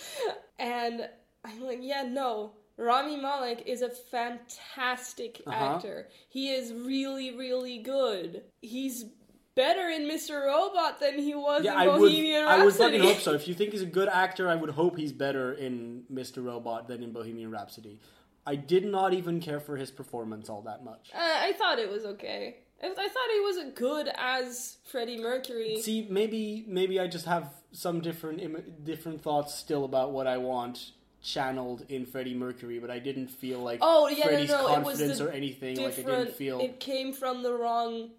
And I'm like, yeah, no. Rami Malek is a fantastic Uh-huh. actor. He is really, really good. He's better in Mr. Robot than he was Yeah, in I would. Bohemian I would Rhapsody. fucking hope so. If you think he's a good actor, I would hope he's better in Mr. Robot than in Bohemian Rhapsody. I did not even care for his performance all that much. Uh, I thought it was okay. I, I thought he wasn't good as Freddie Mercury. See, maybe maybe I just have some different Im- different thoughts still about what I want channeled in Freddie Mercury, but I didn't feel like Oh, yeah, no, Freddie's no, it was confidence or anything. Like I didn't feel. It came from the wrong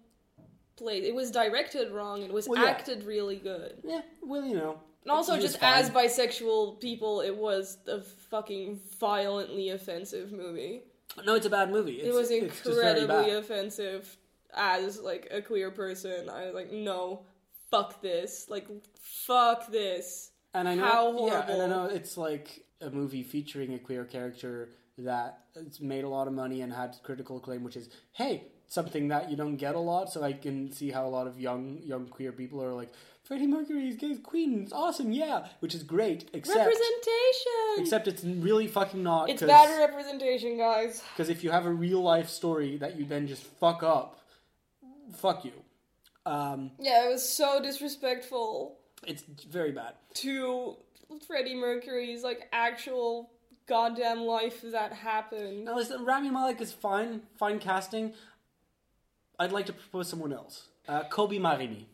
place. It was directed wrong. It was Well, yeah. acted really good. Yeah, well, you know. And also, just as bisexual people, it was a fucking violently offensive movie. No, it's a bad movie. It's, it was it's just very incredibly offensive as like a queer person. I was like, no, fuck this. Like, fuck this. And I know, How yeah, and I know it's like a movie featuring a queer character that made a lot of money and had critical acclaim, which is hey, something that you don't get a lot. So I can see how a lot of young young queer people are like, Freddie Mercury is gay queen, it's awesome, yeah, which is great. Except Representation. except it's really fucking not. it's bad representation, guys. (laughs) Because if you have a real life story that you then just fuck up, fuck you. Um, Yeah, it was so disrespectful it's very bad. to Freddie Mercury's like actual goddamn life that happened. Now listen, Rami Malek is fine, fine casting. I'd like to propose someone else. Uh, Kobi Marimi.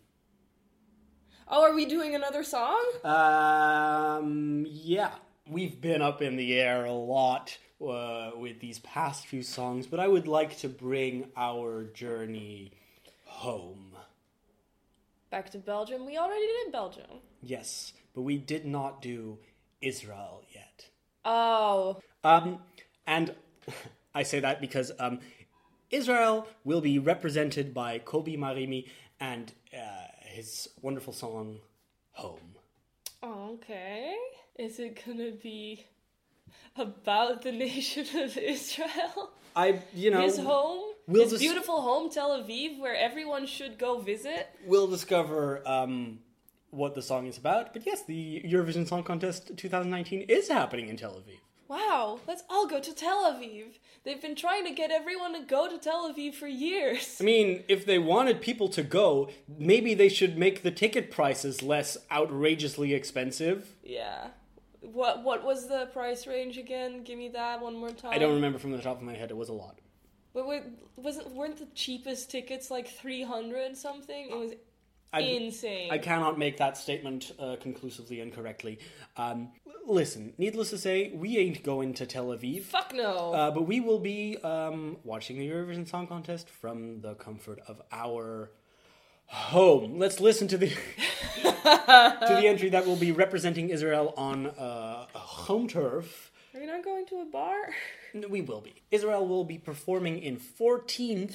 Oh, are we doing another song? Um, yeah. We've been up in the air a lot uh, with these past few songs, but I would like to bring our journey home. Back to Belgium. We already did Belgium. Yes, but we did not do Israel yet. Oh, Um, and (laughs) I say that because um, Israel will be represented by Kobi Marimi and uh, his wonderful song "Home." okay. Is it gonna be about the nation of Israel? I, you know, His home? We'll His dis- beautiful home, Tel Aviv, where everyone should go visit? we'll discover um, what the song is about. But yes, the Eurovision Song Contest 2019 is happening in Tel Aviv. Wow, let's all go to Tel Aviv. They've been trying to get everyone to go to Tel Aviv for years. I mean, if they wanted people to go, maybe they should make the ticket prices less outrageously expensive. Yeah. What what was the price range again? Give me that one more time. I don't remember from the top of my head. It was a lot. But wait, wasn't weren't the cheapest tickets like three hundred something? It was I, insane. I cannot make that statement uh, conclusively and correctly. Um, listen, needless to say, we ain't going to Tel Aviv. Fuck no. Uh, but we will be um, watching the Eurovision Song Contest from the comfort of our home. Let's listen to the (laughs) to the entry that will be representing Israel on uh, home turf. Are not going to a bar? (laughs) We will be. Israel will be performing in 14th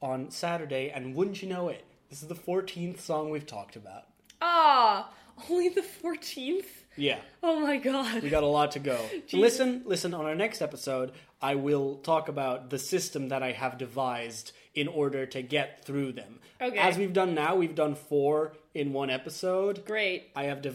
on Saturday, and wouldn't you know it, this is the 14th song we've talked about. Ah, only the fourteenth. Yeah. Oh my god. We got a lot to go. Listen, listen, on our next episode, I will talk about the system that I have devised in order to get through them. Okay. As we've done now, we've done four in one episode. Great. I have to.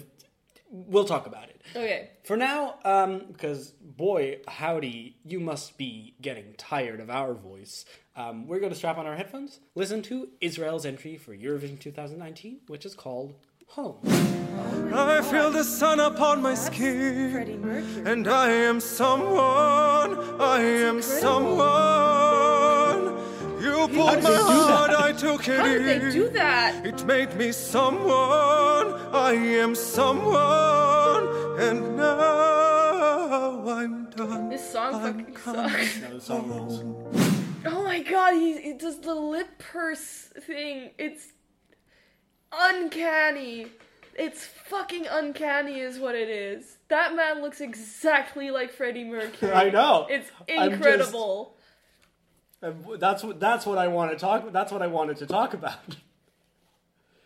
We'll talk about it. Okay. For now, um, because boy, howdy, you must be getting tired of our voice. Um, we're going to strap on our headphones, listen to Israel's entry for Eurovision 2019, which is called Home. I feel the sun upon my skin. And I am someone, I am someone. You pulled did my they do heart, that? I took it How did in. they do that? It made me someone, I am someone. And now I'm done. This song I'm fucking sucks. Now song rolls. Oh my god, he, he does the lip purse thing. It's uncanny. It's fucking uncanny, is what it is. That man looks exactly like Freddie Mercury. (laughs) I know. It's I'm just- incredible. That's what that's what I want to talk. That's what I wanted to talk about. (laughs)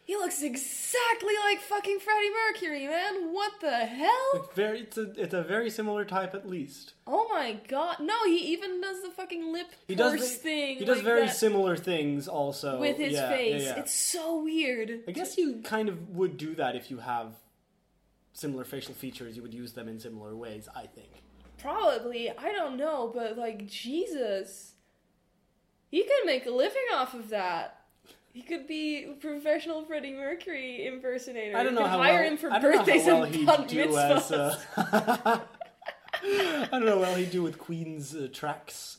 He looks exactly like fucking Freddie Mercury, man. What the hell? Very, it's a it's a very similar type at least. Oh my god. No, he even does the fucking lip He does thing. He does like very that similar things also with his Yeah, yeah, face. yeah. It's so weird. I guess you kind of would do that if you have similar facial features. You would use them in similar ways. I think. Probably, I don't know, but like Jesus, he could make a living off of that. He could be a professional Freddie Mercury impersonator. I don't know You could how hire well. him for I don't know birthdays well and bat do as. Uh, (laughs) I don't know how well he'd do with Queen's uh, tracks.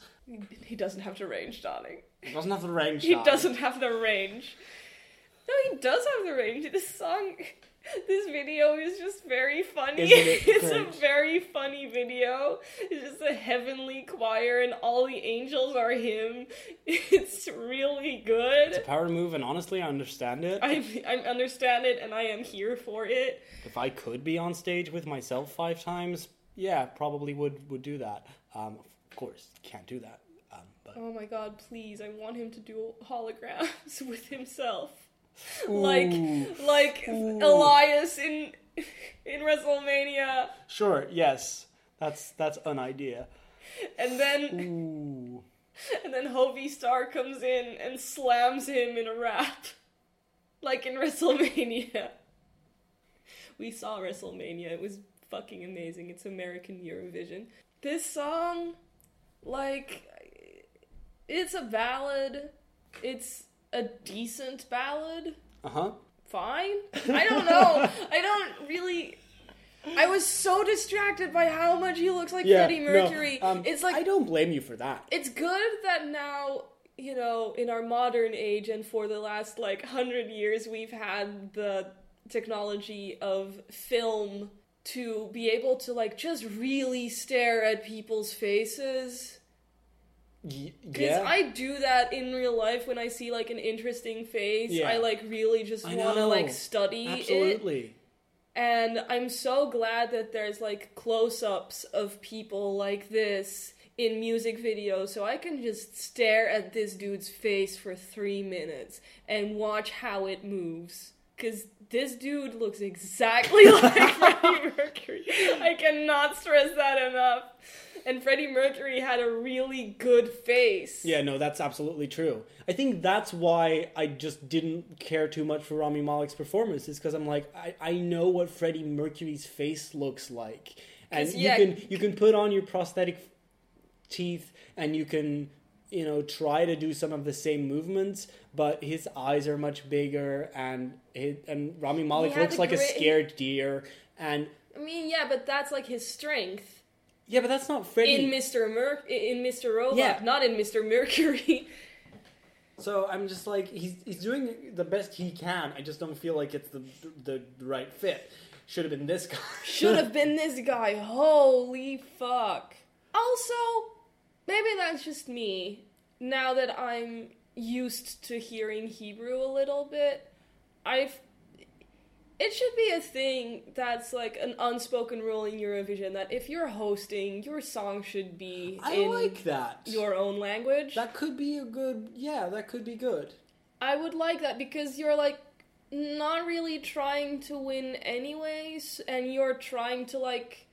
He doesn't have the range, darling. He doesn't have the range. He shot. doesn't have the range. No, he does have the range. This song, (laughs) This video is just very funny. It (laughs) it's a very funny video. It's just a heavenly choir and all the angels are him. (laughs) It's really good. It's a power move, and honestly, I understand it. I I understand it and I am here for it. If I could be on stage with myself five times, yeah, probably would would do that. Um, of course, can't do that. Um, but Oh my god, please. I want him to do holograms with himself. Like like Elias in in WrestleMania. sure, yes, that's that's an idea. And then Ooh, and then Hovi Star comes in and slams him in a rap. Like in (laughs) WrestleMania. We saw WrestleMania. It was fucking amazing. It's American Eurovision. This song, like, it's a ballad. It's a decent ballad. uh huh. Fine. I don't know. I don't really. I was so distracted by how much he looks like Yeah, Freddie no, Mercury. um, it's like I don't blame you for that. it's good that now you know in our modern age and for the last like 100 years we've had the technology of film to be able to like just really stare at people's faces Y- because yeah, i do that in real life when i see like an interesting face Yeah. i like really just want to like study it absolutely. and I'm so glad that there's like close ups of people like this in music videos so I can just stare at this dude's face for three minutes and watch how it moves. Because this dude looks exactly (laughs) like Freddie Mercury. I cannot stress that enough. And Freddie Mercury had a really good face. Yeah, no, that's absolutely true. I think that's why I just didn't care too much for Rami Malek's performance, is because I'm like, I, I know what Freddie Mercury's face looks like. And 'Cause, you can you can put on your prosthetic teeth and you can you know try to do some of the same movements, but his eyes are much bigger and his, and Rami Malek had looks the like a grit- scared deer and I mean, yeah, but that's like his strength. yeah, but that's not Freddie. In Mr. Mer- in Mr. Robot, Yeah. not in Mr. Mercury. (laughs) So I'm just like he's he's doing the best he can. I just don't feel like it's the the, the right fit. Should have been this guy. Should have (laughs) been this guy. Holy fuck. Also, maybe that's just me. Now that I'm used to hearing Hebrew a little bit, I've. It should be a thing that's like an unspoken rule in Eurovision that if you're hosting, your song should be I in like that. your own language. That could be a good. Yeah, that could be good. I would like that because you're like not really trying to win anyways and you're trying to like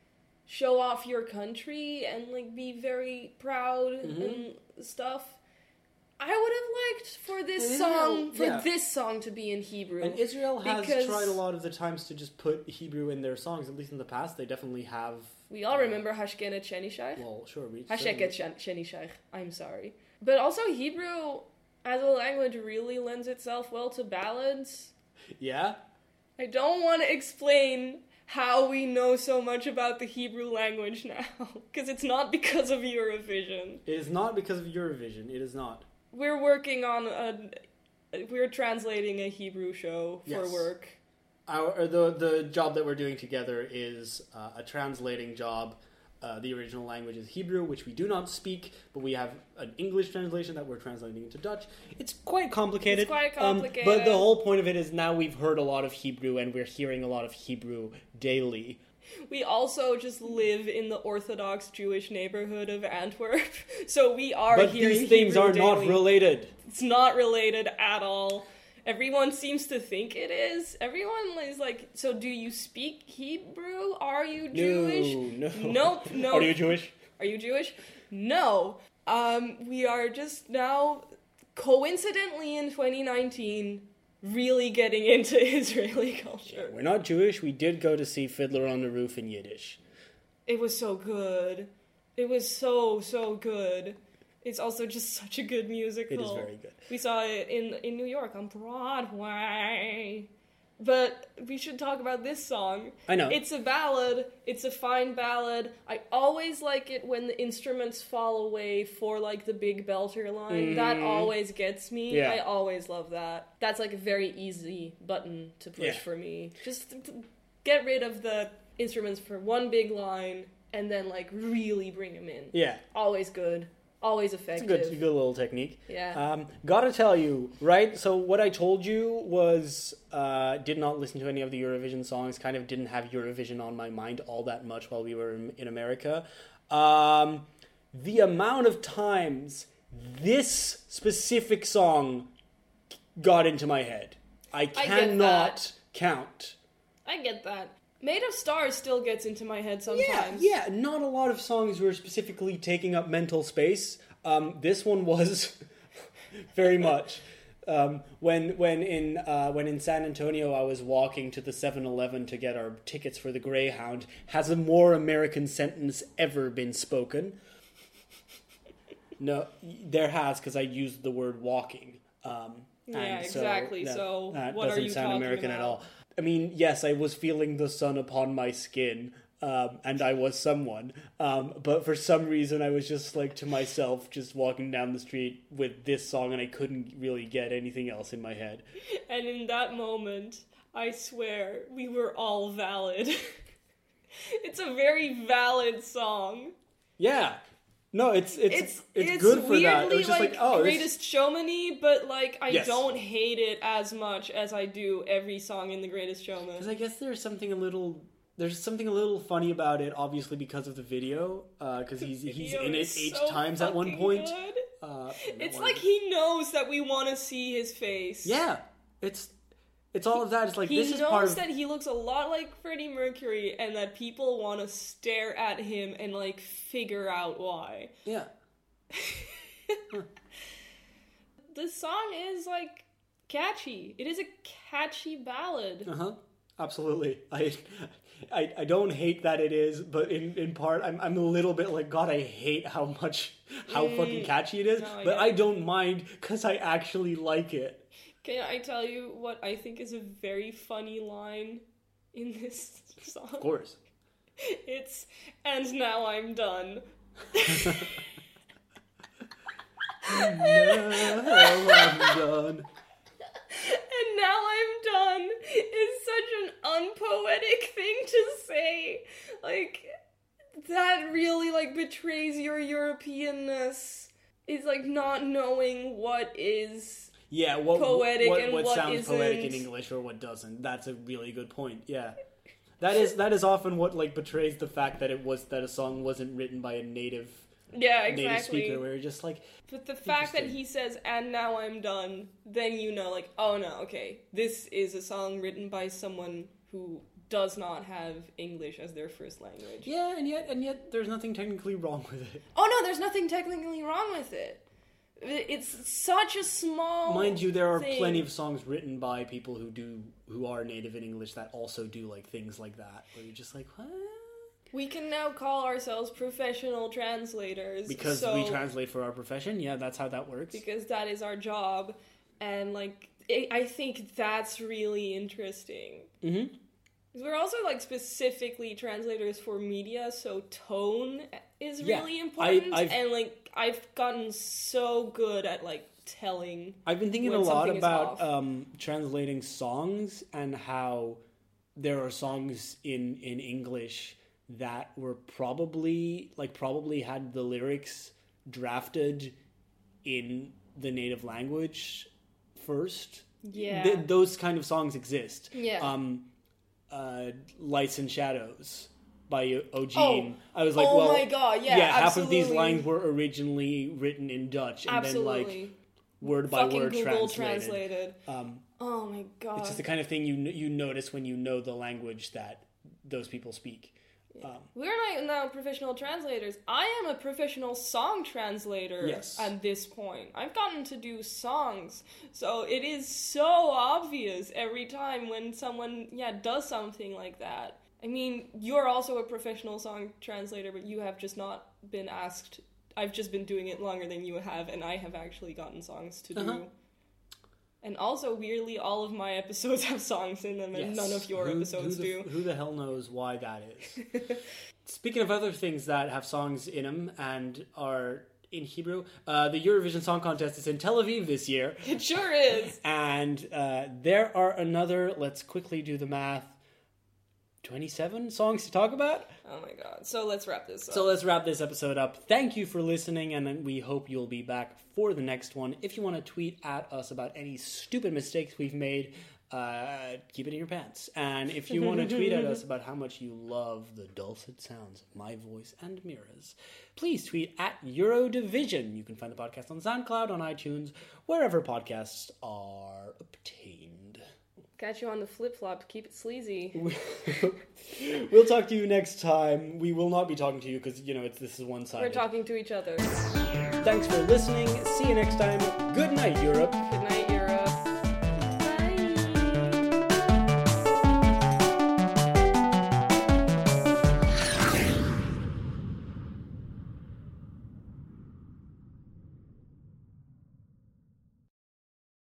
show off your country and like be very proud Mm-hmm. and stuff. I would have liked for this Yeah, song for yeah. this song to be in Hebrew. And Israel has tried a lot of the times to just put Hebrew in their songs. At least in the past, they definitely have. we all remember Hashkenet Shenishach. Well, sure. We Hasheket Shenishach. I'm sorry. But also Hebrew as a language really lends itself well to ballads. Yeah. I don't want to explain how we know so much about the Hebrew language now, (laughs) because it's not because of Eurovision. It is not because of Eurovision. It is not. We're working on a. We're translating a Hebrew show for Yes. work. Our the the job that we're doing together is uh, a translating job. Uh, the original language is Hebrew, which we do not speak, but we have an English translation that we're translating into Dutch. It's quite complicated. It's quite um, but the whole point of it is now we've heard a lot of Hebrew and we're hearing a lot of Hebrew daily. We also just live in the Orthodox Jewish neighborhood of Antwerp, (laughs) so we are But these things Hebrew are not related. It's not related at all. Everyone seems to think it is. Everyone is like, so do you speak Hebrew? Are you Jewish? No, no. Nope, no. (laughs) Are you Jewish? Are you Jewish? No. Um, we are just now, coincidentally in 2019, really getting into (laughs) Israeli (laughs) culture. We're not Jewish. We did go to see Fiddler on the Roof in Yiddish. It was so good. It was so, so good. It's also just (laughs) such a good musical. It is very good. We saw it in, in New York on Broadway. But we should talk about this song. I know. It's a ballad. It's a fine ballad. I always like it when the instruments fall away for like the big belter line. Mm-hmm. That always gets me. Yeah. I always love that. That's like a very easy button to push Yeah. for me. Just get rid of the instruments for one big line and then like really bring them in. Yeah. Always good. Always effective. It's a good, good little technique. Yeah. Um, gotta tell you, right? So what I told you was uh, did not listen to any of the Eurovision songs. Kind of didn't have Eurovision on my mind all that much while we were in, in America. Um, the amount of times this specific song got into my head, I cannot that. count. I get that. Made of Stars still gets into my head sometimes. Yeah, yeah. Not a lot of songs were specifically taking up mental space. Um, this one was (laughs) very much. Um, when when in uh, when in San Antonio, I was walking to the 7-Eleven to get our tickets for the Greyhound. Has a more American sentence ever been spoken? No, there has because I used the word walking. Um, Yeah, and exactly. So that what are doesn't you sound talking American at all. I mean, yes, I was feeling the sun upon my skin, um, and I was someone. Um, but for some reason, I was just like to myself, just walking down the street with this song, and I couldn't really get anything else in my head. And in that moment, I swear, we were all valid. (laughs) it's a very valid song. Yeah, no, it's it's It's it's, it's, good for weirdly that. It was just like, like, oh, this- greatest showmany, but like I Yes. don't hate it as much as I do every song in the Greatest Showman. Because I guess there's something a little there's something a little funny about it, obviously because of the video, because he's he's Video in it eight so times at one point. good. Uh, It's one- like he knows that we want to see his face. yeah, it's it's all of that. It's like He this is knows part of that he looks a lot like Freddie Mercury and that people want to stare at him and like figure out why. yeah. (laughs) The song is like catchy. It is a catchy ballad. Uh huh. Absolutely. I, I I don't hate that it is, but in, in part I'm I'm a little bit like God. I hate how much how fucking catchy it is, Mm. No, I but I don't mind because I actually like it. Can I tell you what I think is a very funny line in this song? Of course. It's and now I'm done. Now I'm done. And now I'm done is such an unpoetic thing to say. Like that really like betrays your Europeanness. It's like not knowing what is Yeah, what Poetic what, what what sounds poetic in. English or what doesn't. That's a really good point. Yeah. That is that is often what like betrays the fact that it was that a song wasn't written by a native yeah, native speaker where you're just like But the fact that he says, and now I'm done, then you know, like, oh no, okay, this is a song written by someone who does not have English as their first language. Yeah, and yet and yet there's nothing technically wrong with it. Oh no, there's nothing technically wrong with it. It's such a small. Mind you, there are thing. plenty of songs written by people who do who are native in English that also do like things like that. Where you're just like, what? We can now call ourselves professional translators Because so- we translate for our profession. Yeah, that's how that works. because that is our job, and like I I think that's really interesting. Mhm. 'Cause We're also like specifically translators for media, so tone is Yeah, really I- important. I've- and like I've gotten so good at like telling. I've been thinking a lot about um, translating songs and how there are songs in in English that were probably like probably had the lyrics drafted in the native language first. Yeah. Th- those kind of songs exist. Yeah. Um, uh, Lights and Shadows by O'G3NE. I was like, oh well, my god, yeah, yeah, half of these lines were originally written in Dutch and absolutely then like word by fucking word Google translated. translated. Um, Oh my god. it's just the kind of thing you you notice when you know the language that those people speak. Um, We're not now professional translators. I am a professional song translator Yes. at this point. I've gotten to do songs. So it is so obvious every time when someone yeah does something like that. I mean, you're also a professional song translator, but you have just not been asked. I've just been doing it longer than you have, and I have actually gotten songs to do. Uh-huh. And also, weirdly, all of my episodes (laughs) have songs in them, and Yes. none of your Who- episodes who the, do. Who the hell knows why that is? (laughs) Speaking of other things that have songs in them and are in Hebrew, uh, the Eurovision Song Contest is in Tel Aviv this year. It sure is. (laughs) And uh, there are another, let's quickly do the math, 27 songs to talk about. Oh my god. So let's wrap this up. So let's wrap this episode up. Thank you for listening, and we hope you'll be back for the next one. If you want to tweet at us about any stupid mistakes we've made, uh, keep it in your pants. And if you want to tweet at us (laughs) about how much you love the dulcet sounds of my voice and Mira's, please tweet at Eurodivision. You can find the podcast on SoundCloud, on iTunes, wherever podcasts are obtained. Catch you on the flip flop. Keep it sleazy. (laughs) we'll talk to you next time. We will not be talking to you because, you know, it's, this is one sided. We're talking to each other. Thanks for listening. See you next time. Good night, Europe.